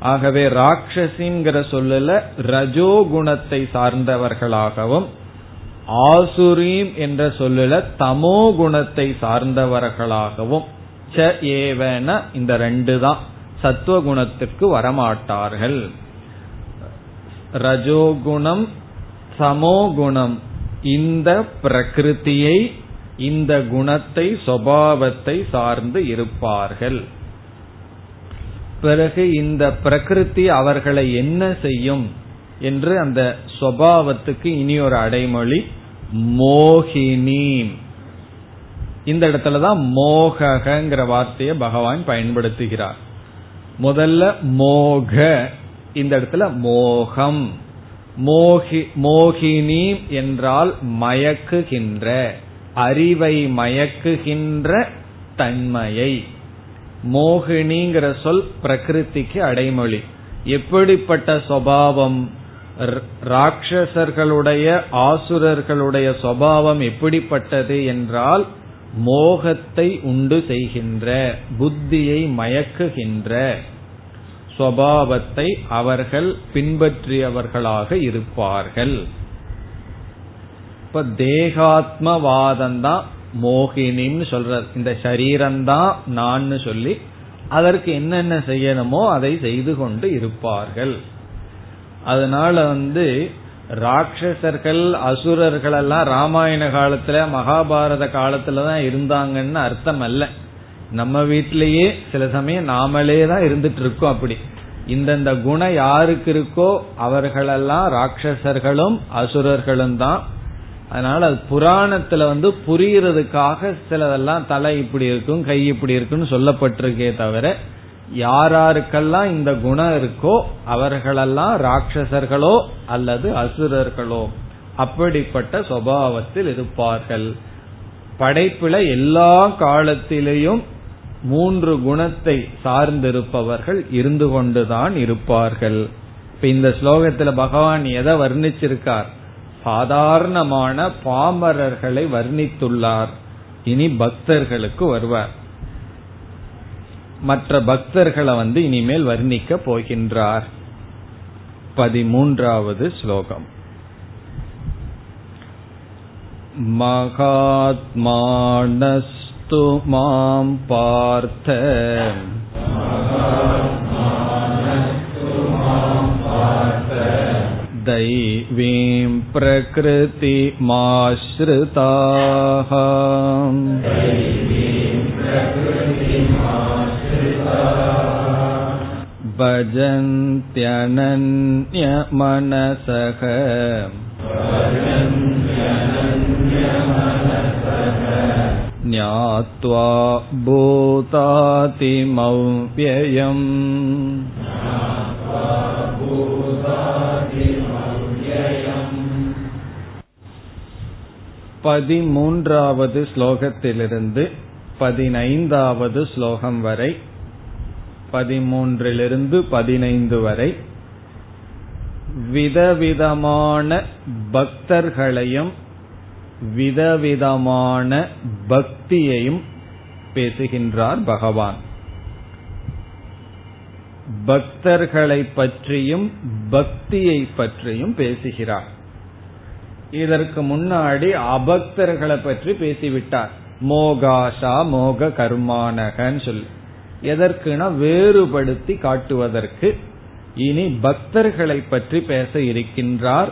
Speaker 1: ஆகவே ராட்சசிங்கிற சொல்லல ரஜோகுணத்தை சார்ந்தவர்களாகவும் ஆசுரீம் என்ற சொல்லல தமோ குணத்தை சார்ந்தவர்களாகவும் ச ஏவன இந்த ரெண்டு தான் சத்துவ குணத்துக்கு வரமாட்டார்கள். ரஜோகுணம் சமோகுணம் இந்த பிரகிருதியை இந்த குணத்தை சுவாவத்தை சார்ந்து இருப்பார்கள். பிறகு இந்த பிரகிருதி அவர்களை என்ன செய்யும் என்று அந்த சுவாவத்துக்கு இனி ஒரு அடைமொழி மோகினி இந்த இடத்துலதான் மோகங்கிற வார்த்தையை பகவான் பயன்படுத்துகிறார். முதல்ல மோக இந்த இடத்துல மோகம். மோகி மோகினி என்றால் மயக்குகின்ற அறிவை மயக்குகின்ற தன்மையை. மோகினிங்கிற சொல் பிரகிருதிக்கு அடைமொழி. எப்படிப்பட்ட சுவாவம்? ராட்சசர்களுடைய ஆசுரர்களுடைய சுவாவம் எப்படிப்பட்டது என்றால் மோகத்தை உண்டு செய்கின்ற புத்தியை மயக்குகின்ற சுவாவத்தை அவர்கள் பின்பற்றியவர்களாக இருப்பார்கள். இப்ப தேகாத்மவாதம் தான் மோகினின்னு சொல்றது இந்த சரீரம்தான் நான் சொல்லி அதற்கு என்னென்ன செய்யணுமோ அதை செய்து கொண்டு இருப்பார்கள். அதனால வந்து ராட்சசர்கள் அசுரர்கள் எல்லாம் ராமாயண காலத்துல மகாபாரத காலத்துல தான் இருந்தாங்கன்னு அர்த்தம் அல்ல. நம்ம வீட்டிலேயே சில சமயம் நாமளே தான் இருந்துட்டு இருக்கோம் அப்படி. இந்தந்த குணம் யாருக்கு இருக்கோ அவர்களெல்லாம் ராட்சசர்களும் அசுரர்களும் தான். அதனால அது புராணத்துல வந்து புரியறதுக்காக சிலதெல்லாம் தலை இப்படி இருக்கும் கை இப்படி இருக்குன்னு சொல்லப்பட்டிருக்கே தவிர யாராருக்கெல்லாம் இந்த குணம் இருக்கோ அவர்களெல்லாம் ராட்சசர்களோ அல்லது அசுரர்களோ அப்படிப்பட்ட சுவாவத்தில் இருப்பார்கள். படைப்புல எல்லா காலத்திலேயும் மூன்று குணத்தை சார்ந்திருப்பவர்கள் இருந்து கொண்டுதான் இருப்பார்கள். இப்ப இந்த ஸ்லோகத்துல பகவான் எதை வர்ணிச்சிருக்கார்? சாதாரணமான பாமரர்களை வர்ணித்துள்ளார். இனி பக்தர்களுக்கு வருவார். மற்ற பக்தர்களை வந்து இனிமேல் வர்ணிக்க போகின்றார். பதிமூன்றாவது ஸ்லோகம். மகாத்மானஸ்து மாம் பார்த்த दैवीं प्रकृतिमाश्रिताः भजन्त्यनन्यमनसः ज्ञात्वा भूतातिमव्ययम् பதிமூன்றாவது ஸ்லோகத்திலிருந்து பதினைந்தாவது ஸ்லோகம் வரை பதிமூன்றிலிருந்து பதினைந்து வரை விதவிதமான பக்தர்களையும் விதவிதமான பக்தியையும் பேசுகின்றார் பகவான். பக்தர்களை பற்றியும் பக்தியை பற்றியும் பேசுகிறார். இதற்கு முன்னாடி அபக்தர்களை பற்றி பேசிவிட்டார். மோகாஷா மோக கர்மானகன்னு சொல்லி. எதற்குனா வேறுபடுத்தி காட்டுவதற்கு இனி பக்தர்களை பற்றி பேச இருக்கின்றார்.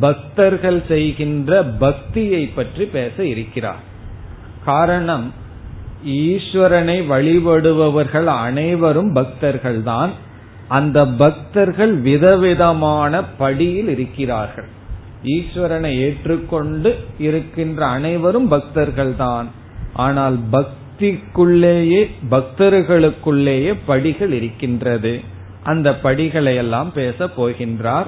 Speaker 1: பக்தர்கள் செய்கின்ற பக்தியை பற்றி பேச இருக்கிறார். காரணம் ஈஸ்வரனை வழிபடுபவர்கள் அனைவரும் பக்தர்கள்தான். அந்த பக்தர்கள் விதவிதமான படியில் இருக்கிறார்கள். ஈஸ்வரனை ஏற்றுக்கொண்டு இருக்கின்ற அனைவரும் பக்தர்கள்தான். ஆனால் பக்திக்குள்ளேயே பக்தர்களுக்குள்ளேயே படிகள் இருக்கின்றது. அந்த படிகளை எல்லாம் பேச போகின்றார்.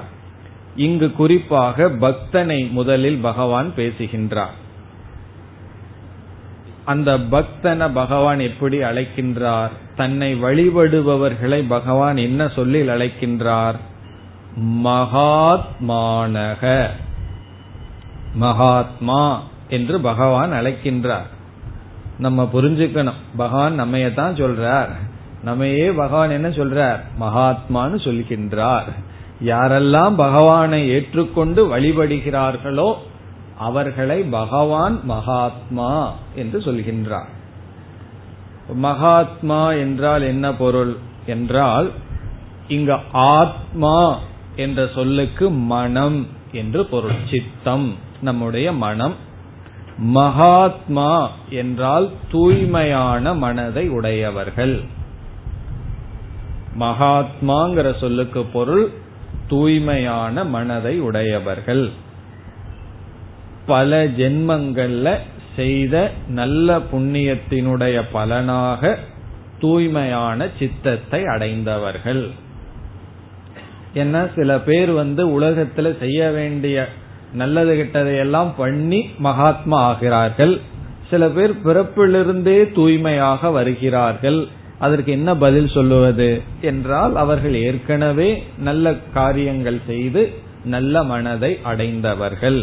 Speaker 1: இங்கு குறிப்பாக பக்தனை முதலில் பகவான் பேசுகின்றார். அந்த பக்தனை பகவான் எப்படி அழைக்கின்றார்? தன்னை வழிபடுபவர்களை பகவான் என்ன சொல்லி அழைக்கின்றார்? மகாத்மானக. மகாத்மா என்று பகவான் அழைக்கின்றார். நம்ம புரிஞ்சுக்கணும். பகவான் நம்மைய தான் சொல்றார். நம்மையே பகவான் என்ன சொல்றார்? மகாத்மான்னு சொல்கின்றார். யாரெல்லாம் பகவானை ஏற்றுக்கொண்டு வழிபடுகிறார்களோ அவர்களை பகவான் மகாத்மா என்று சொல்கின்றார். மகாத்மா என்றால் என்ன பொருள் என்றால் இங்க ஆத்மா என்ற சொல்லுக்கு மனம் என்று பொருள். சித்தம். நம்முடைய மனம். மகாத்மா என்றால் தூய்மையான மனதை உடையவர்கள். மகாத்மாங்கிற சொல்லுக்கு பொருள் தூய்மையான மனதை உடையவர்கள். பல ஜென்மங்கள்ல செய்த நல்ல புண்ணியத்தினுடைய பலனாக தூய்மையான சித்தத்தை அடைந்தவர்கள். என்ன சில பேர் வந்து உலகத்துல செய்ய வேண்டிய நல்லது கெட்டதையெல்லாம் பண்ணி மகாத்மா ஆகிறார்கள். சில பேர் பிறப்பிலிருந்தே தூய்மையாக வருகிறார்கள். அதற்கு என்ன பதில் சொல்லுவது? என்றால் அவர்கள் ஏற்கனவே நல்ல காரியங்கள் செய்து நல்ல மனதை அடைந்தவர்கள்.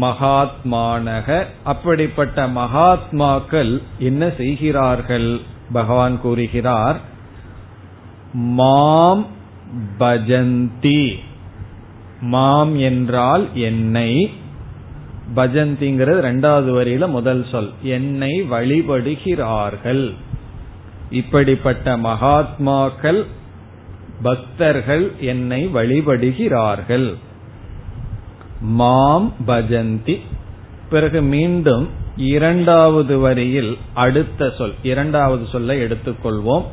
Speaker 1: மகாத்மானக அப்படிப்பட்ட மகாத்மாக்கள் என்ன செய்கிறார்கள்? பகவான் கூறுகிறார் மாம் பஜந்தி. மாம் என்றால் என்னை. பஜந்திங்கிறது ரெண்டாவது வரியில முதல் சொல். என்னை வழிபடுகிறார்கள். இப்படிப்பட்ட மகாத்மாக்கள் பக்தர்கள் என்னை வழிபடுகிறார்கள். மாம் பஜந்தி. பிறகு மீண்டும் இரண்டாவது வரியில் அடுத்த சொல் இரண்டாவது சொல்லை எடுத்துக்கொள்வோம்.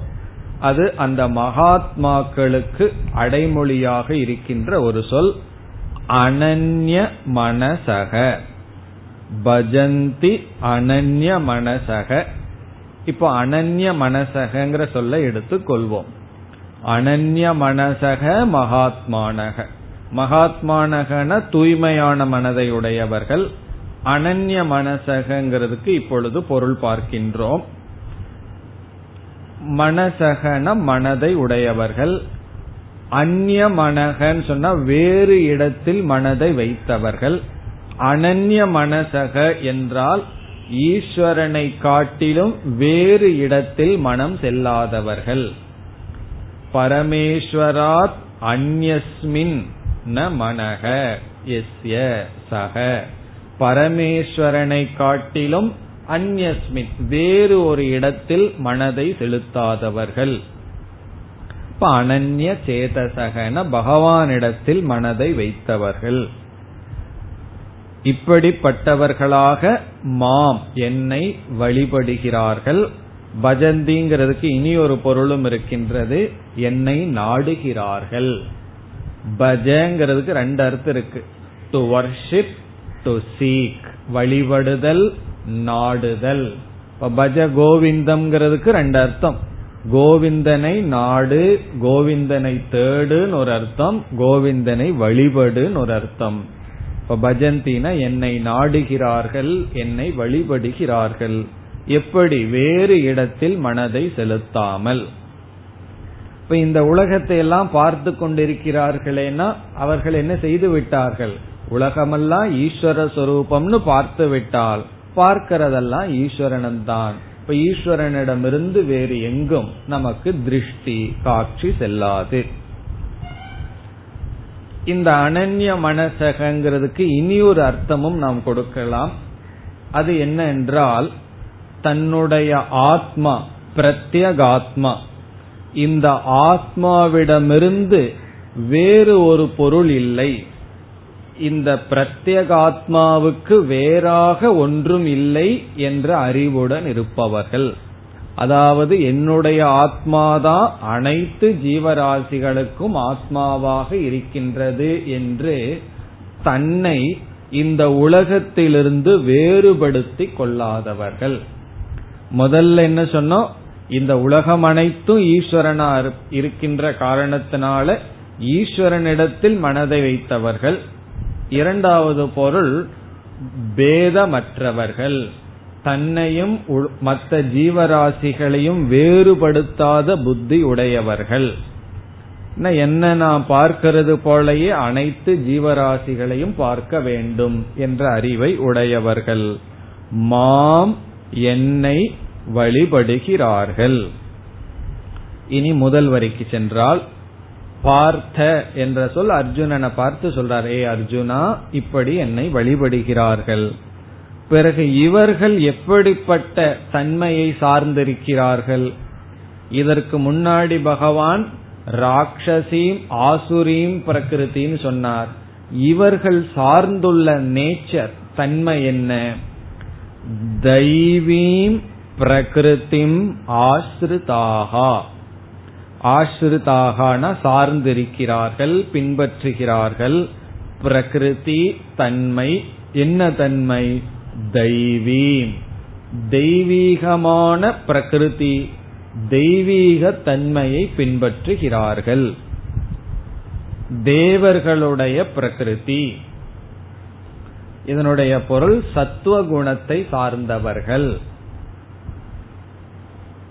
Speaker 1: அது அந்த மகாத்மாக்களுக்கு அடைமொழியாக இருக்கின்ற ஒரு சொல் அனன்ய மனசக பஜந்தி அனன்ய மனசக. இப்போ அனன்ய மனசகங்கிற சொல்ல எடுத்துக்கொள்வோம் அனன்ய மனசக மகாத்மானக. மகாத்மானகன தூய்மையான மனதை உடையவர்கள் அனன்ய மனசகங்கிறதுக்கு இப்பொழுது பொருள் பார்க்கின்றோம். மனசகன மனதை உடையவர்கள். அந்நிய மனகன்னு சொன்னா வேறு இடத்தில் மனதை வைத்தவர்கள். அனன்ய மனசக என்றால் ஈஸ்வரனை காட்டிலும் வேறு இடத்தில் மனம் செல்லாதவர்கள். பரமேஸ்வராத் அந்யஸ்மின் ந மனக எஸ்ய சக. பரமேஸ்வரனை காட்டிலும் அந்யஸ்மின் வேறு ஒரு இடத்தில் மனதை செலுத்தாதவர்கள். இப்ப அனன்ய சேதசகன பகவானிடத்தில் மனதை வைத்தவர்கள். இப்படிப்பட்டவர்களாக மாம் என்னை வழிபடுகிறார்கள். பஜந்திங்கிறதுக்கு இனி ஒரு பொருளும் இருக்கின்றது என்னை நாடுகிறார்கள். பஜங்கிறதுக்கு ரெண்டு அர்த்தம் இருக்கு. டு வர்ஷிப் டு சீக் வழிபடுதல் நாடுதல். இப்ப பஜ கோவிந்தம்ங்கிறதுக்கு ரெண்டு அர்த்தம். கோவிந்தனை நாடு கோவிந்தனை தேடுன்னு ஒரு அர்த்தம் கோவிந்தனை வழிபடுன்னு ஒரு அர்த்தம். இப்ப பஜந்தினா என்னை நாடுகிறார்கள் என்னை வழிபடுகிறார்கள். எப்படி? வேறு இடத்தில் மனதை செலுத்தாமல். இப்ப இந்த உலகத்தை எல்லாம் பார்த்து கொண்டிருக்கிறார்களேனா அவர்கள் என்ன செய்து விட்டார்கள்? உலகமெல்லாம் ஈஸ்வர சொரூபம்னு பார்த்து விட்டால். பார்க்கிறதெல்லாம் ஈஸ்வரன் தான் இப்ப ஈஸ்வரனிடமிருந்து வேறு எங்கும் நமக்கு திருஷ்டி காட்சி செல்லாது. இந்த அனன்ய மனசகங்கிறதுக்கு இனி ஒரு அர்த்தமும் நாம் கொடுக்கலாம். அது என்ன என்றால் தன்னுடைய ஆத்மா பிரத்யகாத்மா இந்த ஆத்மாவிடமிருந்து வேறு ஒரு பொருள் இல்லை. இந்த பிரத்யேகாத்மாவுக்கு வேறாக ஒன்றும் இல்லை என்ற அறிவுடன் இருப்பவர்கள். அதாவது என்னுடைய ஆத்மாதான் அனைத்து ஜீவராசிகளுக்கும் ஆத்மாவாக இருக்கின்றது என்று தன்னை இந்த உலகத்திலிருந்து வேறுபடுத்தி கொள்ளாதவர்கள். முதல்ல என்ன சொன்னோம்? இந்த உலகம் அனைத்தும் ஈஸ்வரனா இருக்கின்ற காரணத்தினால ஈஸ்வரனிடத்தில் மனதை வைத்தவர்கள். இரண்டாவது பொருள் பேதமற்றவர்கள். தன்னையும் மற்ற ஜீவராசிகளையும் வேறுபடுத்தாத புத்தி உடையவர்கள். என்ன நாம் பார்க்கிறது போலயே அனைத்து ஜீவராசிகளையும் பார்க்க வேண்டும் என்ற அறிவை உடையவர்கள். மாம் என்னை வழிபடுகிறார்கள். இனி முதல் வரைக்கு சென்றால் பார்த்த என்ற சொல் அர்ஜுனனை பார்த்து சொல்றார் ஏ அர்ஜுனா இப்படி என்னை வழிபடுகிறார்கள். பிறகு இவர்கள் எப்படிப்பட்ட தன்மையை சார்ந்திருக்கிறார்கள்? இதற்கு முன்னாடி பகவான் ராட்சசீம் ஆசுரீம் பிரகிருத்தின்னு சொன்னார். இவர்கள் சார்ந்துள்ள நேச்சர் தன்மை என்ன? தெய்வீம் பிரகிருத்திம் ஆசிரிதாகா ஆசிரிதாகன சார்ந்திருக்கிறார்கள் பின்பற்றுகிறார்கள். பிரகிருதி தன்மை. என்ன தன்மை? தெய்வீம் தெய்வீகமான பிரகிருதி தெய்வீக தன்மையை பின்பற்றுகிறார்கள். தேவர்களுடைய பிரகிருதி. இதனுடைய பொருள் சத்துவ குணத்தை சார்ந்தவர்கள்.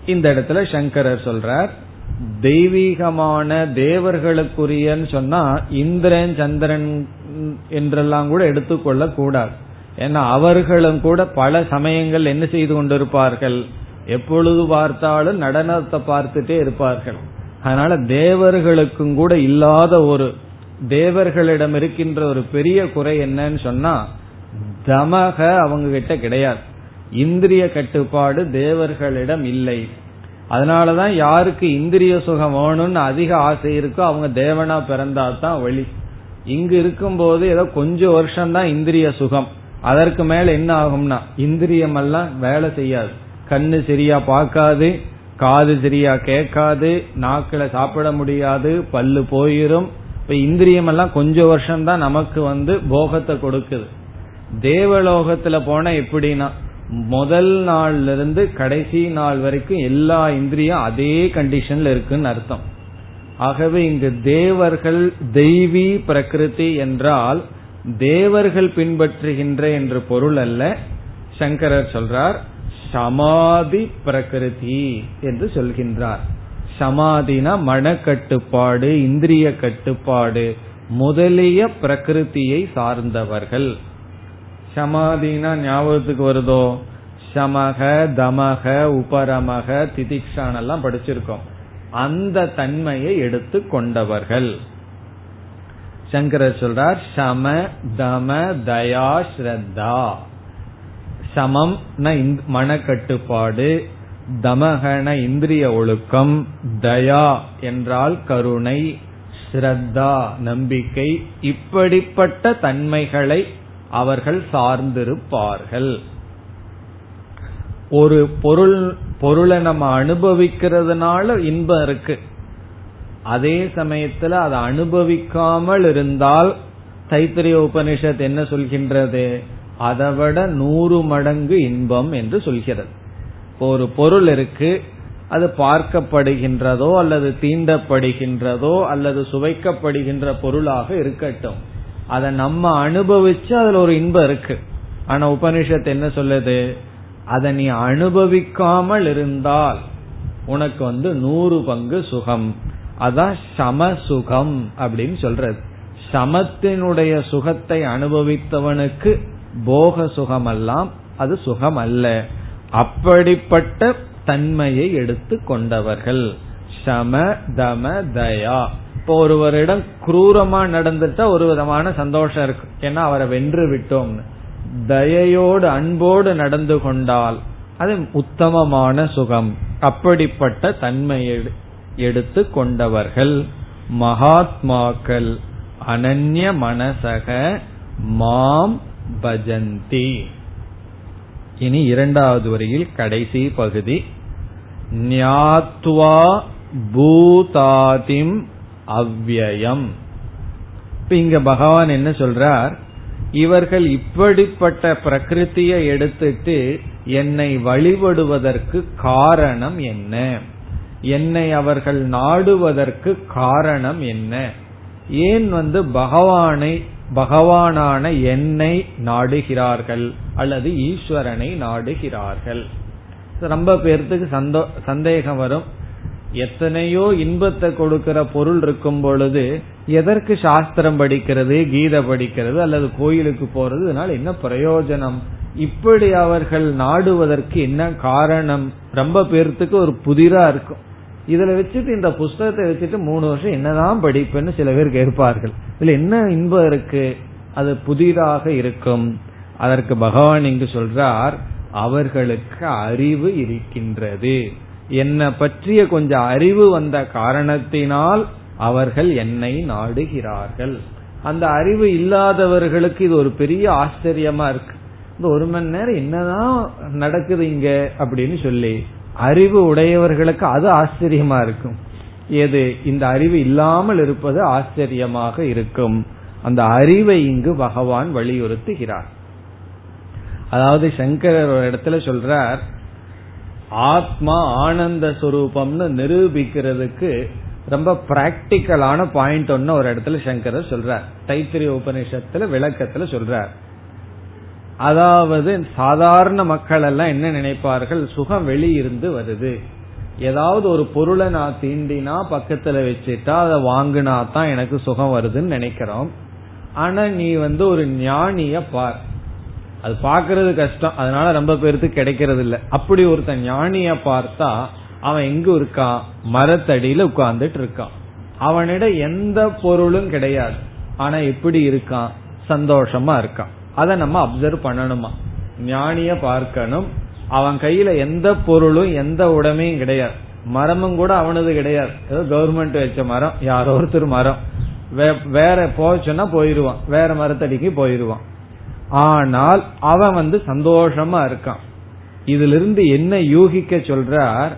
Speaker 1: இந்த இடத்துல சங்கரர் சொல்றார் தெய்வீகமான தேவர்களுக்குரியன்னு சொன்னா இந்திரன் சந்திரன் என்றெல்லாம் கூட எடுத்துக்கொள்ள கூடாது. ஏன்னா அவர்களும் கூட பல சமயங்கள் என்ன செய்து கொண்டிருப்பார்கள்? எப்பொழுது பார்த்தாலும் நடனத்தை பார்த்துட்டே இருப்பார்கள். அதனால தேவர்களுக்கும் கூட இல்லாத ஒரு தேவர்களிடம் இருக்கின்ற ஒரு பெரிய குறை என்னன்னு சொன்னா தமக அவங்க கிட்ட கிடையாது. இந்திரிய கட்டுப்பாடு தேவர்களிடம் இல்லை. அதனாலதான் யாருக்கு இந்திரிய சுகம் வேணும்னு அதிக ஆசை இருக்கோ அவங்க தேவனா பிறந்தா தான் வழி. இங்கு இருக்கும்போது ஏதோ கொஞ்சம் வருஷம் தான் இந்திரிய சுகம். அதற்கு மேல என்ன ஆகும்னா இந்திரியம் எல்லாம் வேலை செய்யாது. கண்ணு சரியா பார்க்காது காது சரியா கேட்காது நாக்கில சாப்பிட முடியாது பல்லு போயிரும். இப்ப இந்திரியம் எல்லாம் கொஞ்சம் வருஷம் தான் நமக்கு வந்து போகத்தை கொடுக்குது. தேவலோகத்துல போனா எப்படின்னா முதல் நாள்ல இருந்து கடைசி நாள் வரைக்கும் எல்லா இந்திரியம் அதே கண்டிஷன்ல இருக்குன்னு அர்த்தம். ஆகவே இங்கு தேவர்கள் தெய்வீ பிரகிருதி என்றால் தேவர்கள் பின்பற்றுகின்ற என்று பொருள் அல்ல. சங்கரர் சொல்றார் சமாதி பிரகிருதி என்று சொல்கின்றார். சமாதினா மனக்கட்டுப்பாடு இந்திரிய கட்டுப்பாடு முதலிய பிரகிருதியை சார்ந்தவர்கள். சமாதினா ஞாபகத்துக்கு வருதோ? சமக தமக உபரமக திதிக்ஷான் எல்லாம் படிச்சிருக்கோம். அந்த தன்மையை எடுத்து கொண்டவர்கள். சங்கரர் சொல்றார் சம தம தயா ஸ்ரத்தா. சமம் மனக்கட்டுப்பாடு தமகன இந்திரிய ஒழுக்கம் தயா என்றால் கருணை ஸ்ரத்தா நம்பிக்கை இப்படிப்பட்ட தன்மைகளை அவர்கள் சார்ந்திருப்பார்கள். ஒரு பொருள் பொருளை நம்ம அனுபவிக்கிறதுனால இன்பம் இருக்கு. அதே சமயத்துல அதை அனுபவிக்காமல் இருந்தால் தைத்திரிய உபனிஷத் என்ன சொல்கின்றது? அதை விட நூறு மடங்கு இன்பம் என்று சொல்கிறது. இப்போ ஒரு பொருள் இருக்கு அது பார்க்கப்படுகின்றதோ அல்லது தீண்டப்படுகின்றதோ அல்லது சுவைக்கப்படுகின்ற பொருளாக இருக்கட்டும். அதை நம்ம அனுபவிச்சு அதுல ஒரு இன்பம் இருக்கு. ஆனா உபனிஷத் என்ன சொல்லுது? அதை நீ அனுபவிக்காமல் இருந்தால் உனக்கு வந்து நூறு பங்கு சுகம். அதான் சம சுகம் அப்படின்னு சொல்றது. சமத்தினுடைய சுகத்தை அனுபவித்தவனுக்கு போக சுகம் எல்லாம் அது சுகம் அல்ல அப்படிப்பட்ட தன்மையை எடுத்து கொண்டவர்கள். சம தம தயா. இப்போ ஒருவரிடம் குரூரமா நடந்துட்டா ஒரு விதமான சந்தோஷம் இருக்கு. ஏன்னா அவரை வென்று விட்டோம்னு. தயையோடு அன்போடு நடந்து கொண்டால் அது உத்தமமான சுகம். அப்படிப்பட்ட தன்மையை எடுத்து கொண்டவர்கள் மகாத்மாக்கள். அனன்ய மனசக மாம் பஜந்தி. இனி இரண்டாவது வரியில் கடைசி பகுதி. ஞாத்வா பூதாதிம் அவ்வயம். இப்ப இங்க பகவான் என்ன சொல்றார்? இவர்கள் இப்படிப்பட்ட பிரகிருத்தியை எடுத்துட்டு என்னை வழிபடுவதற்கு காரணம் என்ன? என்னை அவர்கள் நாடுவதற்கு காரணம் என்ன? ஏன் வந்து பகவானை பகவானான என்னை நாடுகிறார்கள் அல்லது ஈஸ்வரனை நாடுகிறார்கள்? ரொம்ப பேர்த்துக்கு சந்தோ சந்தேகம் வரும். எத்தனையோ இன்பத்தை கொடுக்கிற பொருள் இருக்கும் பொழுது எதற்கு சாஸ்திரம் படிக்கிறது கீதை படிக்கிறது அல்லது கோயிலுக்கு போறது இதனால் என்ன பிரயோஜனம்? இப்படி அவர்கள் நாடுவதற்கு என்ன காரணம்? ரொம்ப பேர்த்துக்கு ஒரு புதிரா இருக்கும். இதுல வச்சுட்டு இந்த புஸ்தகத்தை வச்சுட்டு மூணு வருஷம் என்னதான் படிப்புன்னு சில பேர் கேட்பார்கள். இதுல என்ன இன்பம் இருக்கு? அது புதிதாக இருக்கும். அதற்கு பகவான் இங்கு சொல்றார் அவர்களுக்கு அறிவு இருக்கின்றது. என்னை பற்றிய கொஞ்சம் அறிவு வந்த காரணத்தினால் அவர்கள் என்னை நாடுகிறார்கள். அந்த அறிவு இல்லாதவர்களுக்கு இது ஒரு பெரிய ஆச்சரியமா இருக்கு. இந்த ஒரு மணி நேரம் என்னதான் நடக்குது இங்க அப்படின்னு சொல்லி அறிவு உடையவர்களுக்கு அது ஆச்சரியமா இருக்கும். எது? இந்த அறிவு இல்லாமல் இருப்பது ஆச்சரியமாக இருக்கும். அந்த அறிவை இங்கு பகவான் வலியுறுத்துகிறார். அதாவது சங்கரர் ஒரு இடத்துல சொல்றார் ஆத்மா ஆனந்த சுரூபம்னு நிரூபிக்கிறதுக்கு ரொம்ப பிராக்டிக்கலான பாயிண்ட் ஒன்னு ஒரு இடத்துல சங்கரர் சொல்றார். தைத்திரிய உபநிஷத்துல விளக்கத்துல சொல்றார். அதாவது சாதாரண மக்கள் எல்லாம் என்ன நினைப்பார்கள்? சுகம் வெளியிருந்து வருது. ஏதாவது ஒரு பொருளை நான் தீண்டினா பக்கத்துல வச்சுட்டா அதை வாங்கினா தான் எனக்கு சுகம் வருதுன்னு நினைக்கிறோம். ஆனா நீ வந்து ஒரு ஞானிய பார். அது பாக்குறது கஷ்டம். அதனால ரொம்ப பேருக்கு கிடைக்கிறது இல்ல அப்படி ஒருத்தன் ஞானிய பார்த்தா அவன் எங்க இருக்கான் மரத்தடியில உட்கார்ந்துட்டு இருக்கான். அவனிட எந்த பொருளும் கிடையாது. ஆனா எப்படி இருக்கான்? சந்தோஷமா இருக்கான். அதை நம்ம அப்சர்வ் பண்ணணுமா? ஞானிய பார்க்கணும். அவன் கையில எந்த பொருளும் எந்த உடமையும் கிடையாது. மரமும் கூட அவனது கிடையாது. ஏதோ கவர்மெண்ட் வச்ச மரம் யாரோ ஒருத்தர் மரம். வேற போச்சுன்னா போயிருவான். வேற மரத்தடிக்கு போயிருவான். ஆனால் அவன் வந்து சந்தோஷமா இருக்கான். இதிலிருந்து என்ன யூகிக்க சொல்றார்?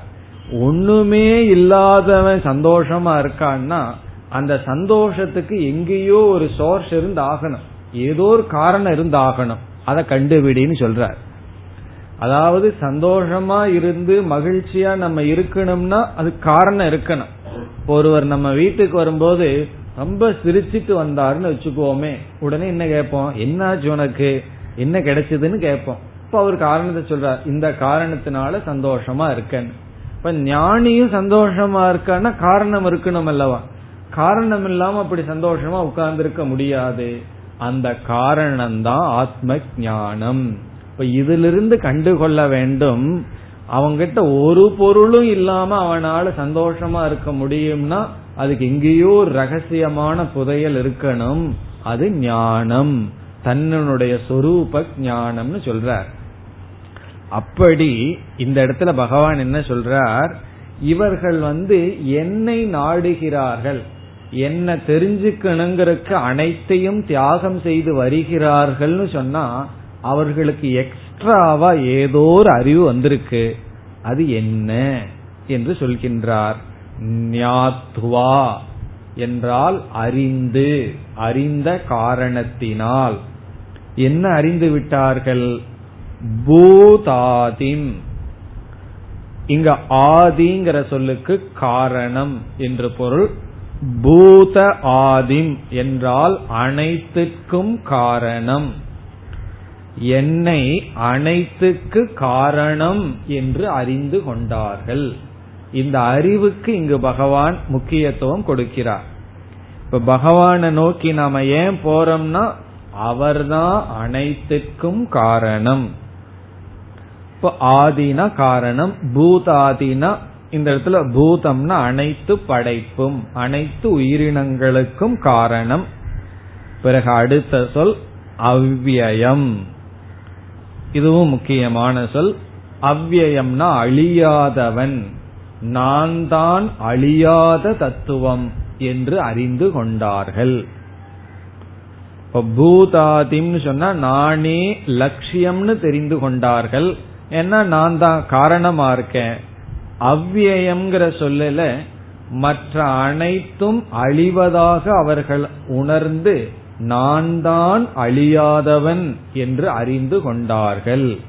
Speaker 1: ஒண்ணுமே இல்லாதவன் சந்தோஷமா இருக்கான்னா அந்த சந்தோஷத்துக்கு எங்கேயோ ஒரு சோர்ஸ் இருந்து ஆகணும் ஏதோ ஒரு காரணம் இருந்து ஆகணும் அதை கண்டுபிடின்னு சொல்றார். அதாவது சந்தோஷமா இருந்து மகிழ்ச்சியா நம்ம இருக்கணும்னா அது காரணம் இருக்கணும். ஒருவர் நம்ம வீட்டுக்கு வரும்போது ரொம்ப சிரிச்சிட்டு வந்தாருன்னு வச்சுக்கோமே. உடனே என்ன கேட்போம்? என்னாச்சு உனக்கு? என்ன கிடைச்சதுன்னு கேட்போம். இப்ப அவர் காரணத்தை சொல்றார். இந்த காரணத்தினால சந்தோஷமா இருக்கேன். இப்ப ஞானியும் சந்தோஷமா இருக்கான்னா காரணம் இருக்கணும் அல்லவா? காரணம் இல்லாம அப்படி சந்தோஷமா உட்கார்ந்து இருக்க முடியாது. அந்த காரணம் தான் ஆத்ம ஞானம் இப்ப இதிலிருந்து கண்டுகொள்ள வேண்டும். அவங்கிட்ட ஒரு பொருளும் இல்லாம அவனால சந்தோஷமா இருக்க முடியும்னா அதுக்கு எங்கேயோ ரகசியமான புதையல் இருக்கணும். அது ஞானம். தன்னுடைய சொரூப ஞானம்னு சொல்றார். அப்படி இந்த இடத்துல பகவான் என்ன சொல்றார்? இவர்கள் வந்து என்னை நாடுகிறார்கள். என்ன தெரிஞ்சுக்கணுங்கிறதுக்கு அனைத்தையும் தியாகம் செய்து வருகிறார்கள்னு சொன்னா அவர்களுக்கு எக்ஸ்ட்ராவா ஏதோ ஒரு அறிவு வந்திருக்கு. அது என்ன? என்று சொல்கின்றார். ஞாத்வா என்றால் அறிந்து அறிந்த காரணத்தினால். என்ன அறிந்து விட்டார்கள்? பூதாதிம். இங்க ஆதிங்கிற சொல்லுக்கு காரணம் என்று பொருள். பூத ஆதிம் என்றால் அனைத்துக்கும் காரணம். என்னை அனைத்துக்கு காரணம் என்று அறிந்து கொண்டார்கள். இந்த அறிவுக்கு இங்கு பகவான் முக்கியத்துவம் கொடுக்கிறார். இப்ப பகவானை நோக்கி நாம ஏன் போறோம்னா அவர்தான் அனைத்துக்கும் காரணம். இப்ப ஆதினா காரணம் பூதாதினா இந்த இடத்துல பூதம்னா அனைத்து படைப்பும் அனைத்து உயிரினங்களுக்கும் காரணம். பிறகு அடுத்த சொல் அவ்வியம். இதுவும் முக்கியமான சொல் அவ்வியம்னா அழியாதவன். நான் தான் அழியாத தத்துவம் என்று அறிந்து கொண்டார்கள். பூதாதிம்னு சொன்னா நானே லட்சியம்னு தெரிந்து கொண்டார்கள். ஏன்னா நான் தான் காரணமா இருக்கேன். அவ்வியம்ங்கிற சொல்லல மற்ற அனைத்தும் அழிவதாக அவர்கள் உணர்ந்து நான் தான் அழியாதவன் என்று அறிந்து கொண்டார்கள்.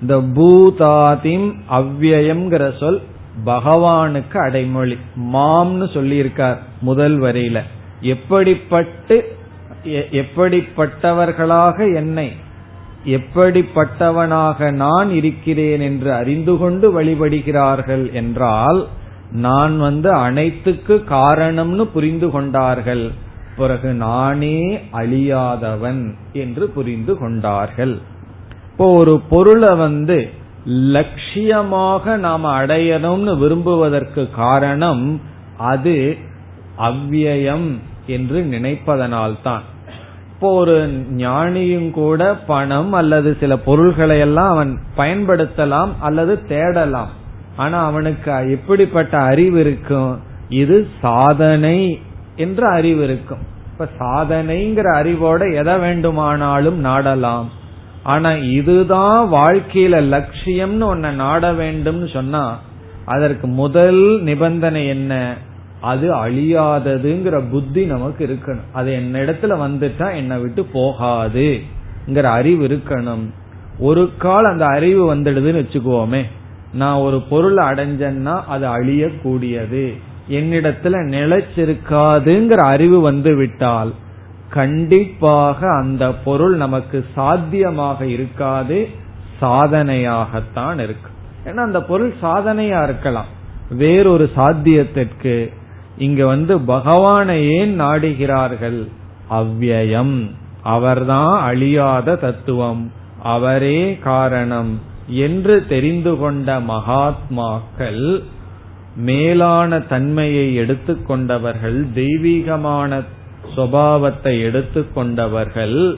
Speaker 1: இந்த பூதாதிம் அவ்வயம்ங்கிற சொல் பகவானுக்கு அடைமொழி. மாம்னு சொல்லியிருக்கார் முதல் வரையில. எப்படிப்பட்டு எப்படிப்பட்டவர்களாக என்னை எப்படிப்பட்டவனாக நான் இருக்கிறேன் என்று அறிந்து கொண்டு வழிபடுகிறார்கள் என்றால் நான் வந்து அனைத்துக்கு காரணம்னு புரிந்து கொண்டார்கள். பிறகு நானே அழியாதவன் என்று புரிந்து கொண்டார்கள். இப்போ ஒரு பொருளை வந்து லட்சியமாக நாம் அடையணும்னு விரும்புவதற்கு காரணம் அது அவ்வியம் என்று நினைப்பதனால்தான். இப்போ ஒரு ஞானியும் கூட பணம் அல்லது சில பொருள்களை எல்லாம் அவன் பயன்படுத்தலாம் அல்லது தேடலாம். ஆனா அவனுக்கு எப்படிப்பட்ட அறிவு இருக்கும்? இது சாதனை என்ற அறிவு இருக்கும். இப்ப சாதனைங்கிற அறிவோட எதை வேண்டுமானாலும் நாடலாம். ஆனா இதுதான் வாழ்க்கையில லட்சியம்னு ஒன்ன நாட வேண்டும்னு சொன்னா அதற்கு முதல் நிபந்தனை என்ன? அது அழியாததுங்கிற புத்தி நமக்கு இருக்கணும். அது என்ன இடத்துல வந்துட்டா என்னை விட்டு போகாதுங்கிற அறிவு இருக்கணும். ஒரு கால் அந்த அறிவு வந்துடுதுன்னு வச்சுக்குவோமே நான் ஒரு பொருள் அடைஞ்சேன்னா அது அழியக்கூடியது. என்னிடத்துல நிலைச்சிருக்காதுங்கிற அறிவு வந்து விட்டால் கண்டிப்பாக அந்த பொருள் நமக்கு சாத்தியமாக இருக்காது சாதனையாகத்தான் இருக்கு. ஏன்னா அந்த பொருள் சாதனையா இருக்கலாம். வேறொரு சாத்தியத்திற்கு இங்க வந்து பகவானை ஏன் நாடுகிறார்கள்? அவ்வியம். அவர்தான் அழியாத தத்துவம். அவரே காரணம் என்று தெரிந்து கொண்ட மகாத்மாக்கள் மேலான தன்மையை எடுத்துக்கொண்டவர்கள் தெய்வீகமான சுவாவத்தை எடுத்துக்கொண்டவர்கள்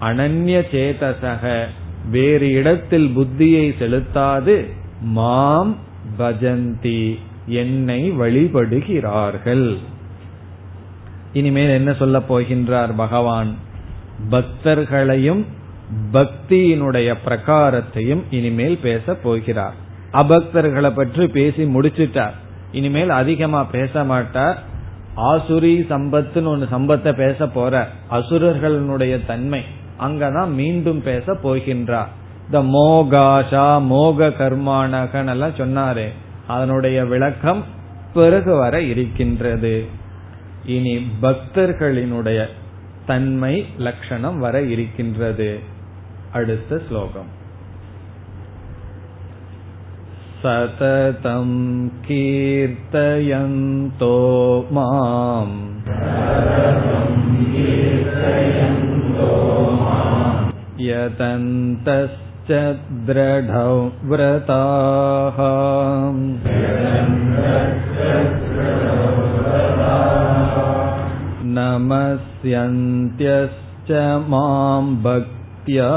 Speaker 1: அனன்ய சேதசக. வேறு இடத்தில் புத்தியை செலுத்தாது. மாம் பஜந்தி. என்னை வழிபடுகிறார்கள். இனிமேல் என்ன சொல்ல போகின்றார் பகவான்? பக்தர்களையும் பக்தியினுடைய பிரகாரத்தையும் இனிமேல் பேச போகிறார். அபக்தர்களை பற்றி பேசி முடிச்சிட்டார். இனிமேல் அதிகமா பேச மாட்டார். ஆசுரி சம்பத்துன்னு ஒன்னு சம்பத்தை பேச போற அசுரர்களுடைய தன்மை அங்கதான் மீண்டும் பேச போகின்றார் இந்த மோகாஷா மோக கர்மானகன் எல்லாம் சொன்னாரே அதனுடைய விளக்கம் பிறகு வர இருக்கின்றது. இனி பக்தர்களினுடைய தன்மை லட்சணம் வர இருக்கின்றது. அடுத்த ஸ்லோகம். सततं कीर्तयन्तो माम् यतन्तश्च दृढौ व्रताः नमस्यन्त्यश्च मां भक्त्या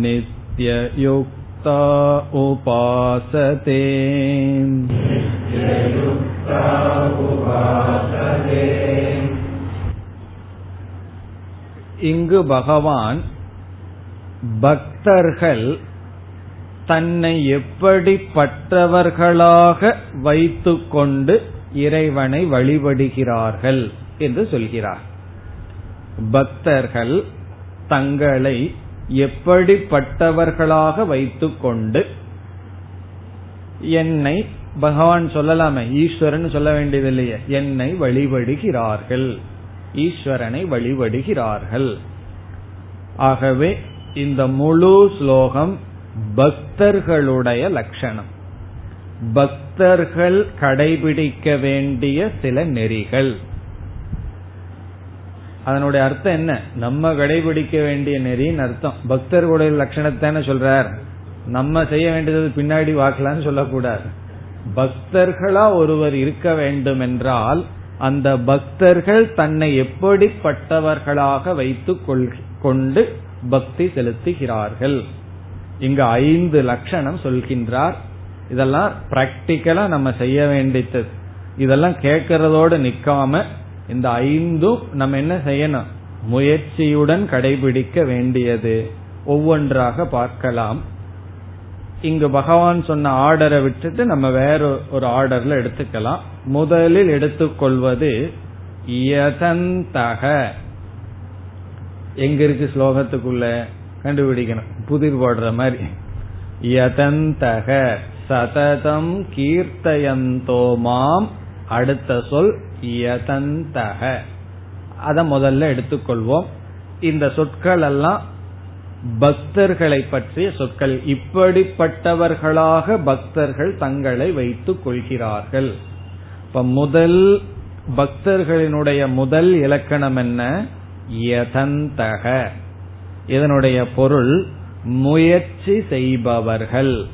Speaker 1: नित्ययुक्ता उपासते இங்கு பகவான் பக்தர்கள் தன்னை எப்படிப்பட்டவர்களாக வைத்துக்கொண்டு இறைவனை வழிபடுகிறார்கள் என்று சொல்கிறார். பக்தர்கள் தங்களை எப்படிப்பட்டவர்களாக வைத்துக்கொண்டு என்னை பகவான் சொல்லலாமே ஈஸ்வரன் சொல்ல வேண்டியது இல்லையே என்னை வழிபடுகிறார்கள். ஈஸ்வரனை வழிபடுகிறார்கள். ஆகவே இந்த முழு ஸ்லோகம் பக்தர்களுடைய லட்சணம். பக்தர்கள் கடைபிடிக்க வேண்டிய சில நெறிகள். அதனுடைய அர்த்தம் என்ன? நம்ம கடைபிடிக்க வேண்டிய நெறின்னு அர்த்தம். பக்தர்களுடைய லட்சணத்தான சொல்றார். நம்ம செய்ய வேண்டியது பின்னாடி வாக்கலான்னு சொல்லக்கூடாது. பக்தர்களா ஒருவர் இருக்க வேண்டும் என்றால் அந்த பக்தர்கள் தன்னை எப்படிப்பட்டவர்களாக வைத்துக் கொண்டு பக்தி செலுத்துகிறார்கள். இங்கு ஐந்து லட்சணம் சொல்கின்றார். இதெல்லாம் பிராக்டிக்கலா நம்ம செய்ய வேண்டியது. இதெல்லாம் கேட்கறதோடு நிக்காம இந்த ஐந்தும் நம்ம என்ன செய்யணும்? முயற்சியுடன் கடைபிடிக்க வேண்டியது. ஒவ்வொன்றாக பார்க்கலாம். இங்கு பகவான் சொன்ன ஆர்டரை விட்டுட்டு நம்ம வேற ஒரு ஆர்டர்ல எடுத்துக்கலாம். முதலில் எடுத்துக்கொள்வது யதந்தக. எங்க இருக்கு ஸ்லோகத்துக்குள்ள? கண்டுபிடிக்கணும். புதிர் போடுற மாதிரி. யதந்தக. சததம் கீர்த்தயந்தோ மாம். அடுத்த சொல் யதந்தக. அத முதல்ல எடுத்துக்கொள்வோம். இந்த சொற்கள் எல்லாம் பக்தர்களை பற்றிய சொற்கள். இப்படிப்பட்டவர்களாக பக்தர்கள் தங்களை வைத்துக் கொள்கிறார்கள். இப்ப முதல் பக்தர்களினுடைய முதல் இலக்கணம் என்ன? யதந்தக. இதனுடைய பொருள் முயற்சி செய்பவர்கள்.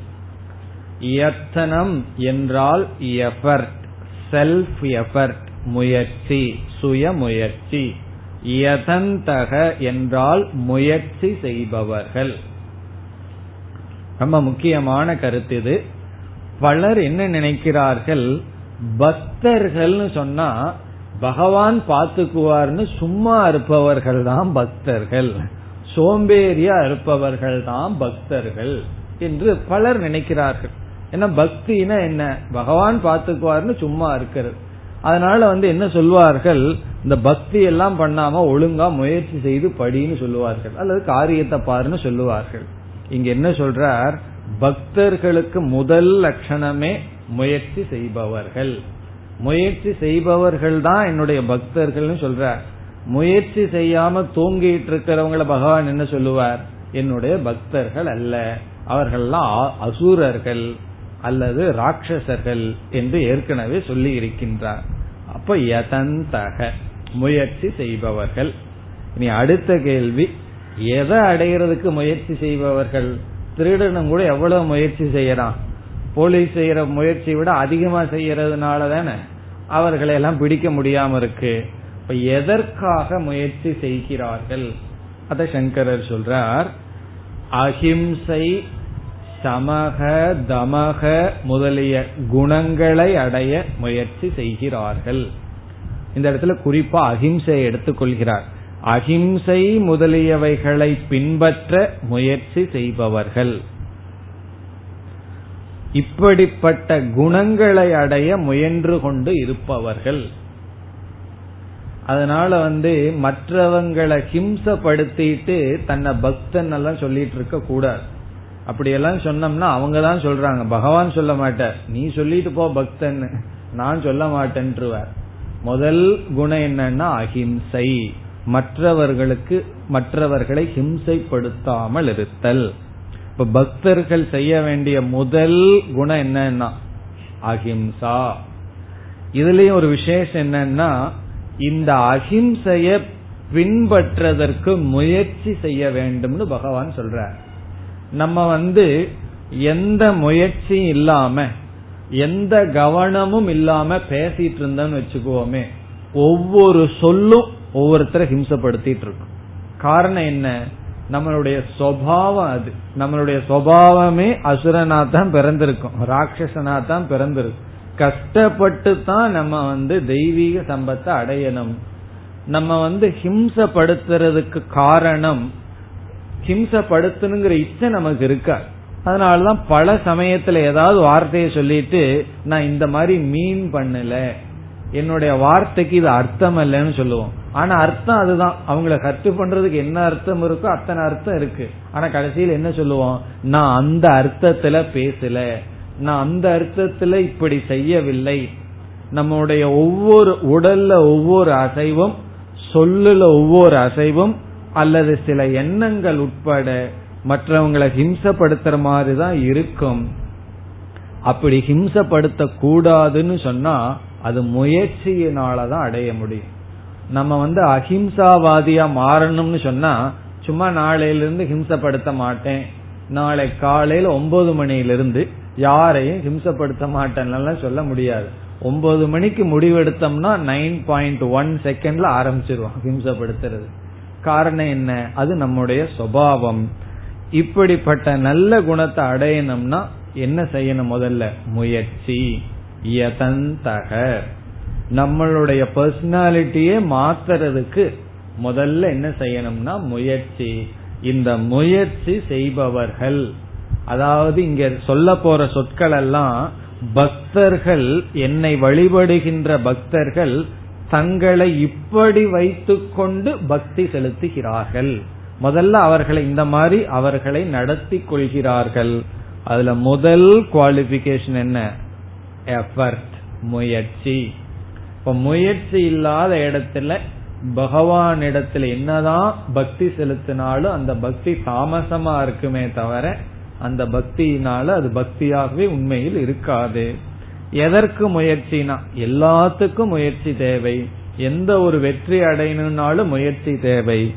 Speaker 1: யத்தனம் என்றால் எஃபர்ட் செல்ஃப் எஃபர்ட் முயற்சி சுய முயற்சி யதந்தக என்றால் முயற்சி செய்பவர்கள். ரொம்ப முக்கியமான கருத்து இது. பலர் என்ன நினைக்கிறார்கள்? பக்தர்கள்னு சொன்னா பகவான் பார்த்துக்குவார்னு சும்மா இருப்பவர்கள் தான் பக்தர்கள். சோம்பேறியா இருப்பவர்கள் தான் பக்தர்கள் என்று பலர் நினைக்கிறார்கள். ஏன்னா பக்தினா என்ன? பகவான் பாத்துக்குவார்னு சும்மா இருக்கிறது. அதனால வந்து என்ன சொல்வார்கள்? இந்த பக்தி எல்லாம் பண்ணாம ஒழுங்கா முயற்சி செய்து படின்னு சொல்லுவார்கள். அல்லது காரியத்தை பாருன்னு சொல்லுவார்கள். இங்க என்ன சொல்றார்? பக்தர்களுக்கு முதல் லட்சணமே முயற்சி செய்பவர்கள். முயற்சி செய்பவர்கள் தான் என்னுடைய பக்தர்கள்னு சொல்றார். முயற்சி செய்யாம தூங்கிட்டு இருக்கிறவங்கள பகவான் என்ன சொல்லுவார்? என்னுடைய பக்தர்கள் அல்ல. அவர்கள்லாம் அசூரர்கள். அல்லது ராட்சசர்கள் என்று ஏற்கனவே சொல்லி இருக்கின்றார் அப்ப யதந்தக முயற்சி செய்பவர்கள். இனி அடுத்த கேள்வி எதை அடைகிறதுக்கு முயற்சி செய்பவர்கள்? திருடனும் கூட எவ்வளவு முயற்சி செய்யறான்? போலீஸ் செய்யற முயற்சி விட அதிகமா செய்யறதுனால தானே அவர்களை எல்லாம் பிடிக்க முடியாம இருக்கு. இப்ப எதற்காக முயற்சி செய்கிறார்கள்? அத சங்கரர் சொல்றார் அஹிம்சை சமக தமக முதலிய குணங்களை அடைய முயற்சி செய்கிறார்கள். இந்த இடத்துல குறிப்பா அகிம்சையை எடுத்துக்கொள்கிறார் அகிம்சை முதலியவைகளை பின்பற்ற முயற்சி செய்பவர்கள். இப்படிப்பட்ட குணங்களை அடைய முயன்று கொண்டு இருப்பவர்கள். அதனால வந்து மற்றவங்களை ஹிம்சப்படுத்திட்டு தன்னை பக்தன் எல்லாம் சொல்லிட்டு இருக்க கூடாது. அப்படியெல்லாம் சொன்னோம்னா அவங்க தான் சொல்றாங்க. பகவான் சொல்ல மாட்டார். நீ சொல்லிட்டு போ பக்தன் நான் சொல்ல மாட்டேன்ருவார் முதல் குணம் என்னன்னா அஹிம்சை. மற்றவர்களுக்கு மற்றவர்களை ஹிம்சைப்படுத்தாமல் இருத்தல். இப்ப பக்தர்கள் செய்ய வேண்டிய முதல் குணம் என்னன்னா அஹிம்சா. இதுலயும் ஒரு விசேஷம் என்னன்னா இந்த அஹிம்சைய பின்பற்றதற்கு முயற்சி செய்ய வேண்டும்னு பகவான் சொல்றார். நம்ம வந்து எந்த முயற்சியும் இல்லாம எந்த கவனமும் இல்லாம பேசிட்டு இருந்தோம்னு வச்சுக்குவோமே ஒவ்வொரு சொல்லும் ஒவ்வொருத்தரை ஹிம்சப்படுத்திட்டு இருக்கும். காரணம் என்ன? நம்மளுடைய சுவாவம் அது. நம்மளுடைய சுவாவமே அசுரனா தான் பிறந்திருக்கும். ராட்சசனா தான் பிறந்திருக்கும். கஷ்டப்பட்டு தான் நம்ம வந்து தெய்வீக சம்பத்தை அடையணும். நம்ம வந்து ஹிம்சப்படுத்துறதுக்கு காரணம் ஹிம்சப்படுத்தணுங்கிற இச்சை நமக்கு இருக்காது அதனாலதான் பல சமயத்துல ஏதாவது வார்த்தையை சொல்லிட்டு நான் இந்த மாதிரி மீன் பண்ணல. என்னுடைய வார்த்தைக்கு இது அர்த்தம் இல்லைன்னு சொல்லுவோம். ஆனா அர்த்தம் அதுதான். அவங்கள கட்டு பண்றதுக்கு என்ன அர்த்தம் இருக்கோ அத்தனை அர்த்தம் இருக்கு. ஆனா கடைசியில் என்ன சொல்லுவோம்? நான் அந்த அர்த்தத்துல பேசல. நான் அந்த அர்த்தத்துல இப்படி செய்யவில்லை. நம்முடைய ஒவ்வொரு உடல்ல ஒவ்வொரு அசைவும் சொல்லுல ஒவ்வொரு அசைவும் அல்லது சில எண்ணங்கள் உட்பட மற்றவங்களை ஹிம்சப்படுத்துற மாதிரி தான் இருக்கும். அப்படி ஹிம்சப்படுத்த கூடாதுன்னு சொன்னா அது முயற்சியினாலதான் அடைய முடியும். நம்ம வந்து அஹிம்சாவாதியா மாறணும்னு சொன்னா சும்மா நாளையில இருந்து ஹிம்சப்படுத்த மாட்டேன். நாளை காலையில ஒன்பது மணியிலிருந்து யாரையும் ஹிம்சப்படுத்த மாட்டேன்னு சொல்ல முடியாது. ஒன்பது மணிக்கு முடிவெடுத்தோம்னா நைன் பாயிண்ட் ஒன் செகண்ட்ல ஆரம்பிச்சிருவோம் ஹிம்சப்படுத்துறது. காரணம் என்ன? அது நம்முடைய சுவாவம் இப்படிப்பட்ட நல்ல குணத்தை அடையணும்னா என்ன செய்யணும் முதல்ல? முயற்சி. யதந்தக. நம்மளுடைய பர்சனாலிட்டியே மாத்துறதுக்கு முதல்ல என்ன செய்யணும்னா முயற்சி. இந்த முயற்சி செய்பவர்கள். அதாவது இங்க சொல்ல போற சொற்கள் எல்லாம் பக்தர்கள் என்னை வழிபடுகின்ற பக்தர்கள் தங்களை இப்படி வைத்துக்கொண்டு பக்தி செலுத்துகிறார்கள். முதல்ல அவர்களை இந்த மாதிரி அவர்களை நடத்தி கொள்கிறார்கள். அதுல முதல் குவாலிபிகேஷன் என்ன? எஃபர்ட் முயற்சி. இப்ப முயற்சி இல்லாத இடத்துல பகவான் இடத்துல என்னதான் பக்தி செலுத்தினாலும் அந்த பக்தி தாமசமா இருக்குமே தவிர அந்த பக்தியினால அது பக்தியாகவே உண்மையில் இருக்காது. எதற்கு முயற்சினா? எல்லாத்துக்கும் முயற்சி தேவை. எந்த ஒரு வெற்றி அடையணும்னாலும் முயற்சி தேவை.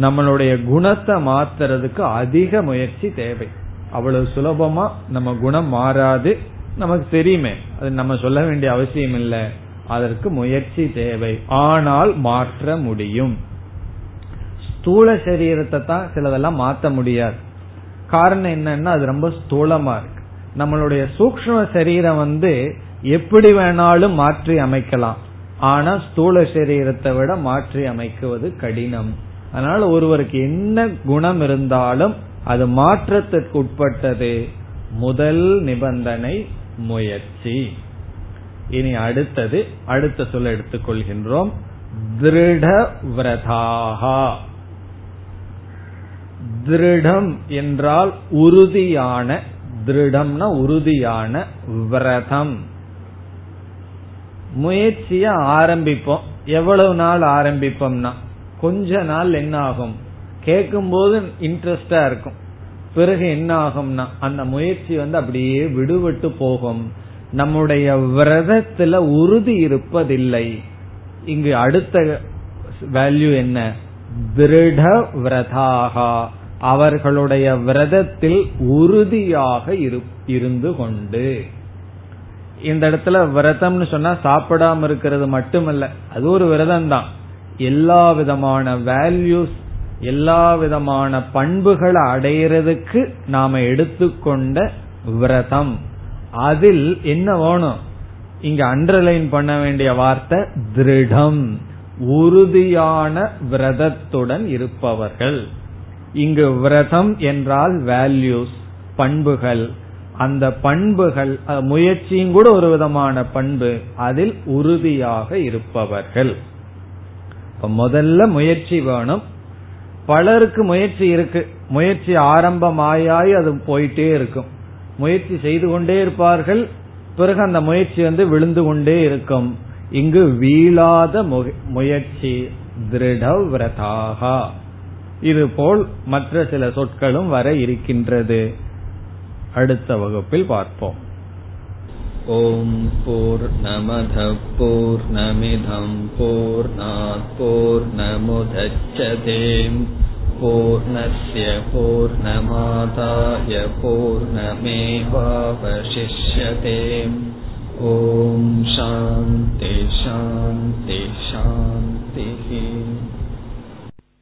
Speaker 1: நம்மளுடைய குணத்தை மாத்துறதுக்கு அதிக முயற்சி தேவை. அவ்வளவு சுலபமா நம்ம குணம் மாறாது. நமக்கு தெரியுமே. அது நம்ம சொல்ல வேண்டிய அவசியம் இல்ல. அதற்கு முயற்சி தேவை. ஆனால் மாற்ற முடியும். ஸ்தூல சரீரத்தை தான் சிலதெல்லாம் மாற்ற முடியாது. காரணம் என்னன்னா அது ரொம்ப ஸ்தூலமா இருக்கு. நம்மளுடைய சூக்ம சரீரம் வந்து எப்படி வேணாலும் மாற்றி அமைக்கலாம். ஆனா ஸ்தூல சரீரத்தை விட மாற்றி அமைக்குவது கடினம். அதனால ஒருவருக்கு என்ன குணம் இருந்தாலும் அது மாற்றத்திற்கு உட்பட்டது. முதல் நிபந்தனை முயற்சி. இனி அடுத்தது அடுத்த சொல்ல எடுத்துக்கொள்கின்றோம் திருடவிரதாகா திருடம் என்றால் உறுதியான திருடம்னா உறுதியான விரதம். முயற்சிய ஆரம்பிப்போம். எவ்வளவு நாள் ஆரம்பிப்போம்னா? கொஞ்ச நாள் என்ன ஆகும் கேட்கும் போது இன்ட்ரெஸ்டா இருக்கும். பிறகு என்ன ஆகும்னா அந்த முயற்சி வந்து அப்படியே விடுபட்டு போகும். நம்முடைய விரதத்துல உறுதி இருப்பதில்லை. இங்கு அடுத்த வேல்யூ என்ன? திருட விரதாகா. அவர்களுடைய விரதத்தில் உறுதியாக இருந்து கொண்டு. இந்த இடத்துல விரதம்னு சொன்னா சாப்பிடாம இருக்கிறது மட்டுமல்ல அது ஒரு விரதம் தான் எல்லா விதமான வேல்யூஸ் எல்லா விதமான பண்புகளை அடையிறதுக்கு நாம எடுத்துக்கொண்ட விரதம். அதில் என்ன வேணும்? இங்க அண்டர்லைன் பண்ண வேண்டிய வார்த்தை திருடம். உறுதியான விரதத்துடன் இருப்பவர்கள். இங்கு விரதம் என்றால் வேல்யூஸ் பண்புகள். அந்த பண்புகள் முயற்சியும் கூட ஒரு விதமான பண்பு அதில் உறுதியாக இருப்பவர்கள். முதல்ல முயற்சி வேணும். பலருக்கு முயற்சி இருக்கு. முயற்சி ஆரம்பமாயாய் அது போயிட்டே இருக்கும். முயற்சி செய்து கொண்டே இருப்பார்கள். பிறகு அந்த முயற்சி வந்து விழுந்து கொண்டே இருக்கும். இங்கு வீழாத முயற்சி திருடவிரதாகா இதுபோல் மற்ற சில சொற்களும் வர இருக்கின்றது. அடுத்த வகுப்பில் பார்ப்போம்.
Speaker 2: ஓம் போர் நமத போர் நமிதம் போர் போர் நமுதச்சதேம் பூர்ணய பூர்ணமாதாய பூர்ணமேவாவசிஷ்யதேம். ஓம் சாந்தி சாந்தி சாந்தி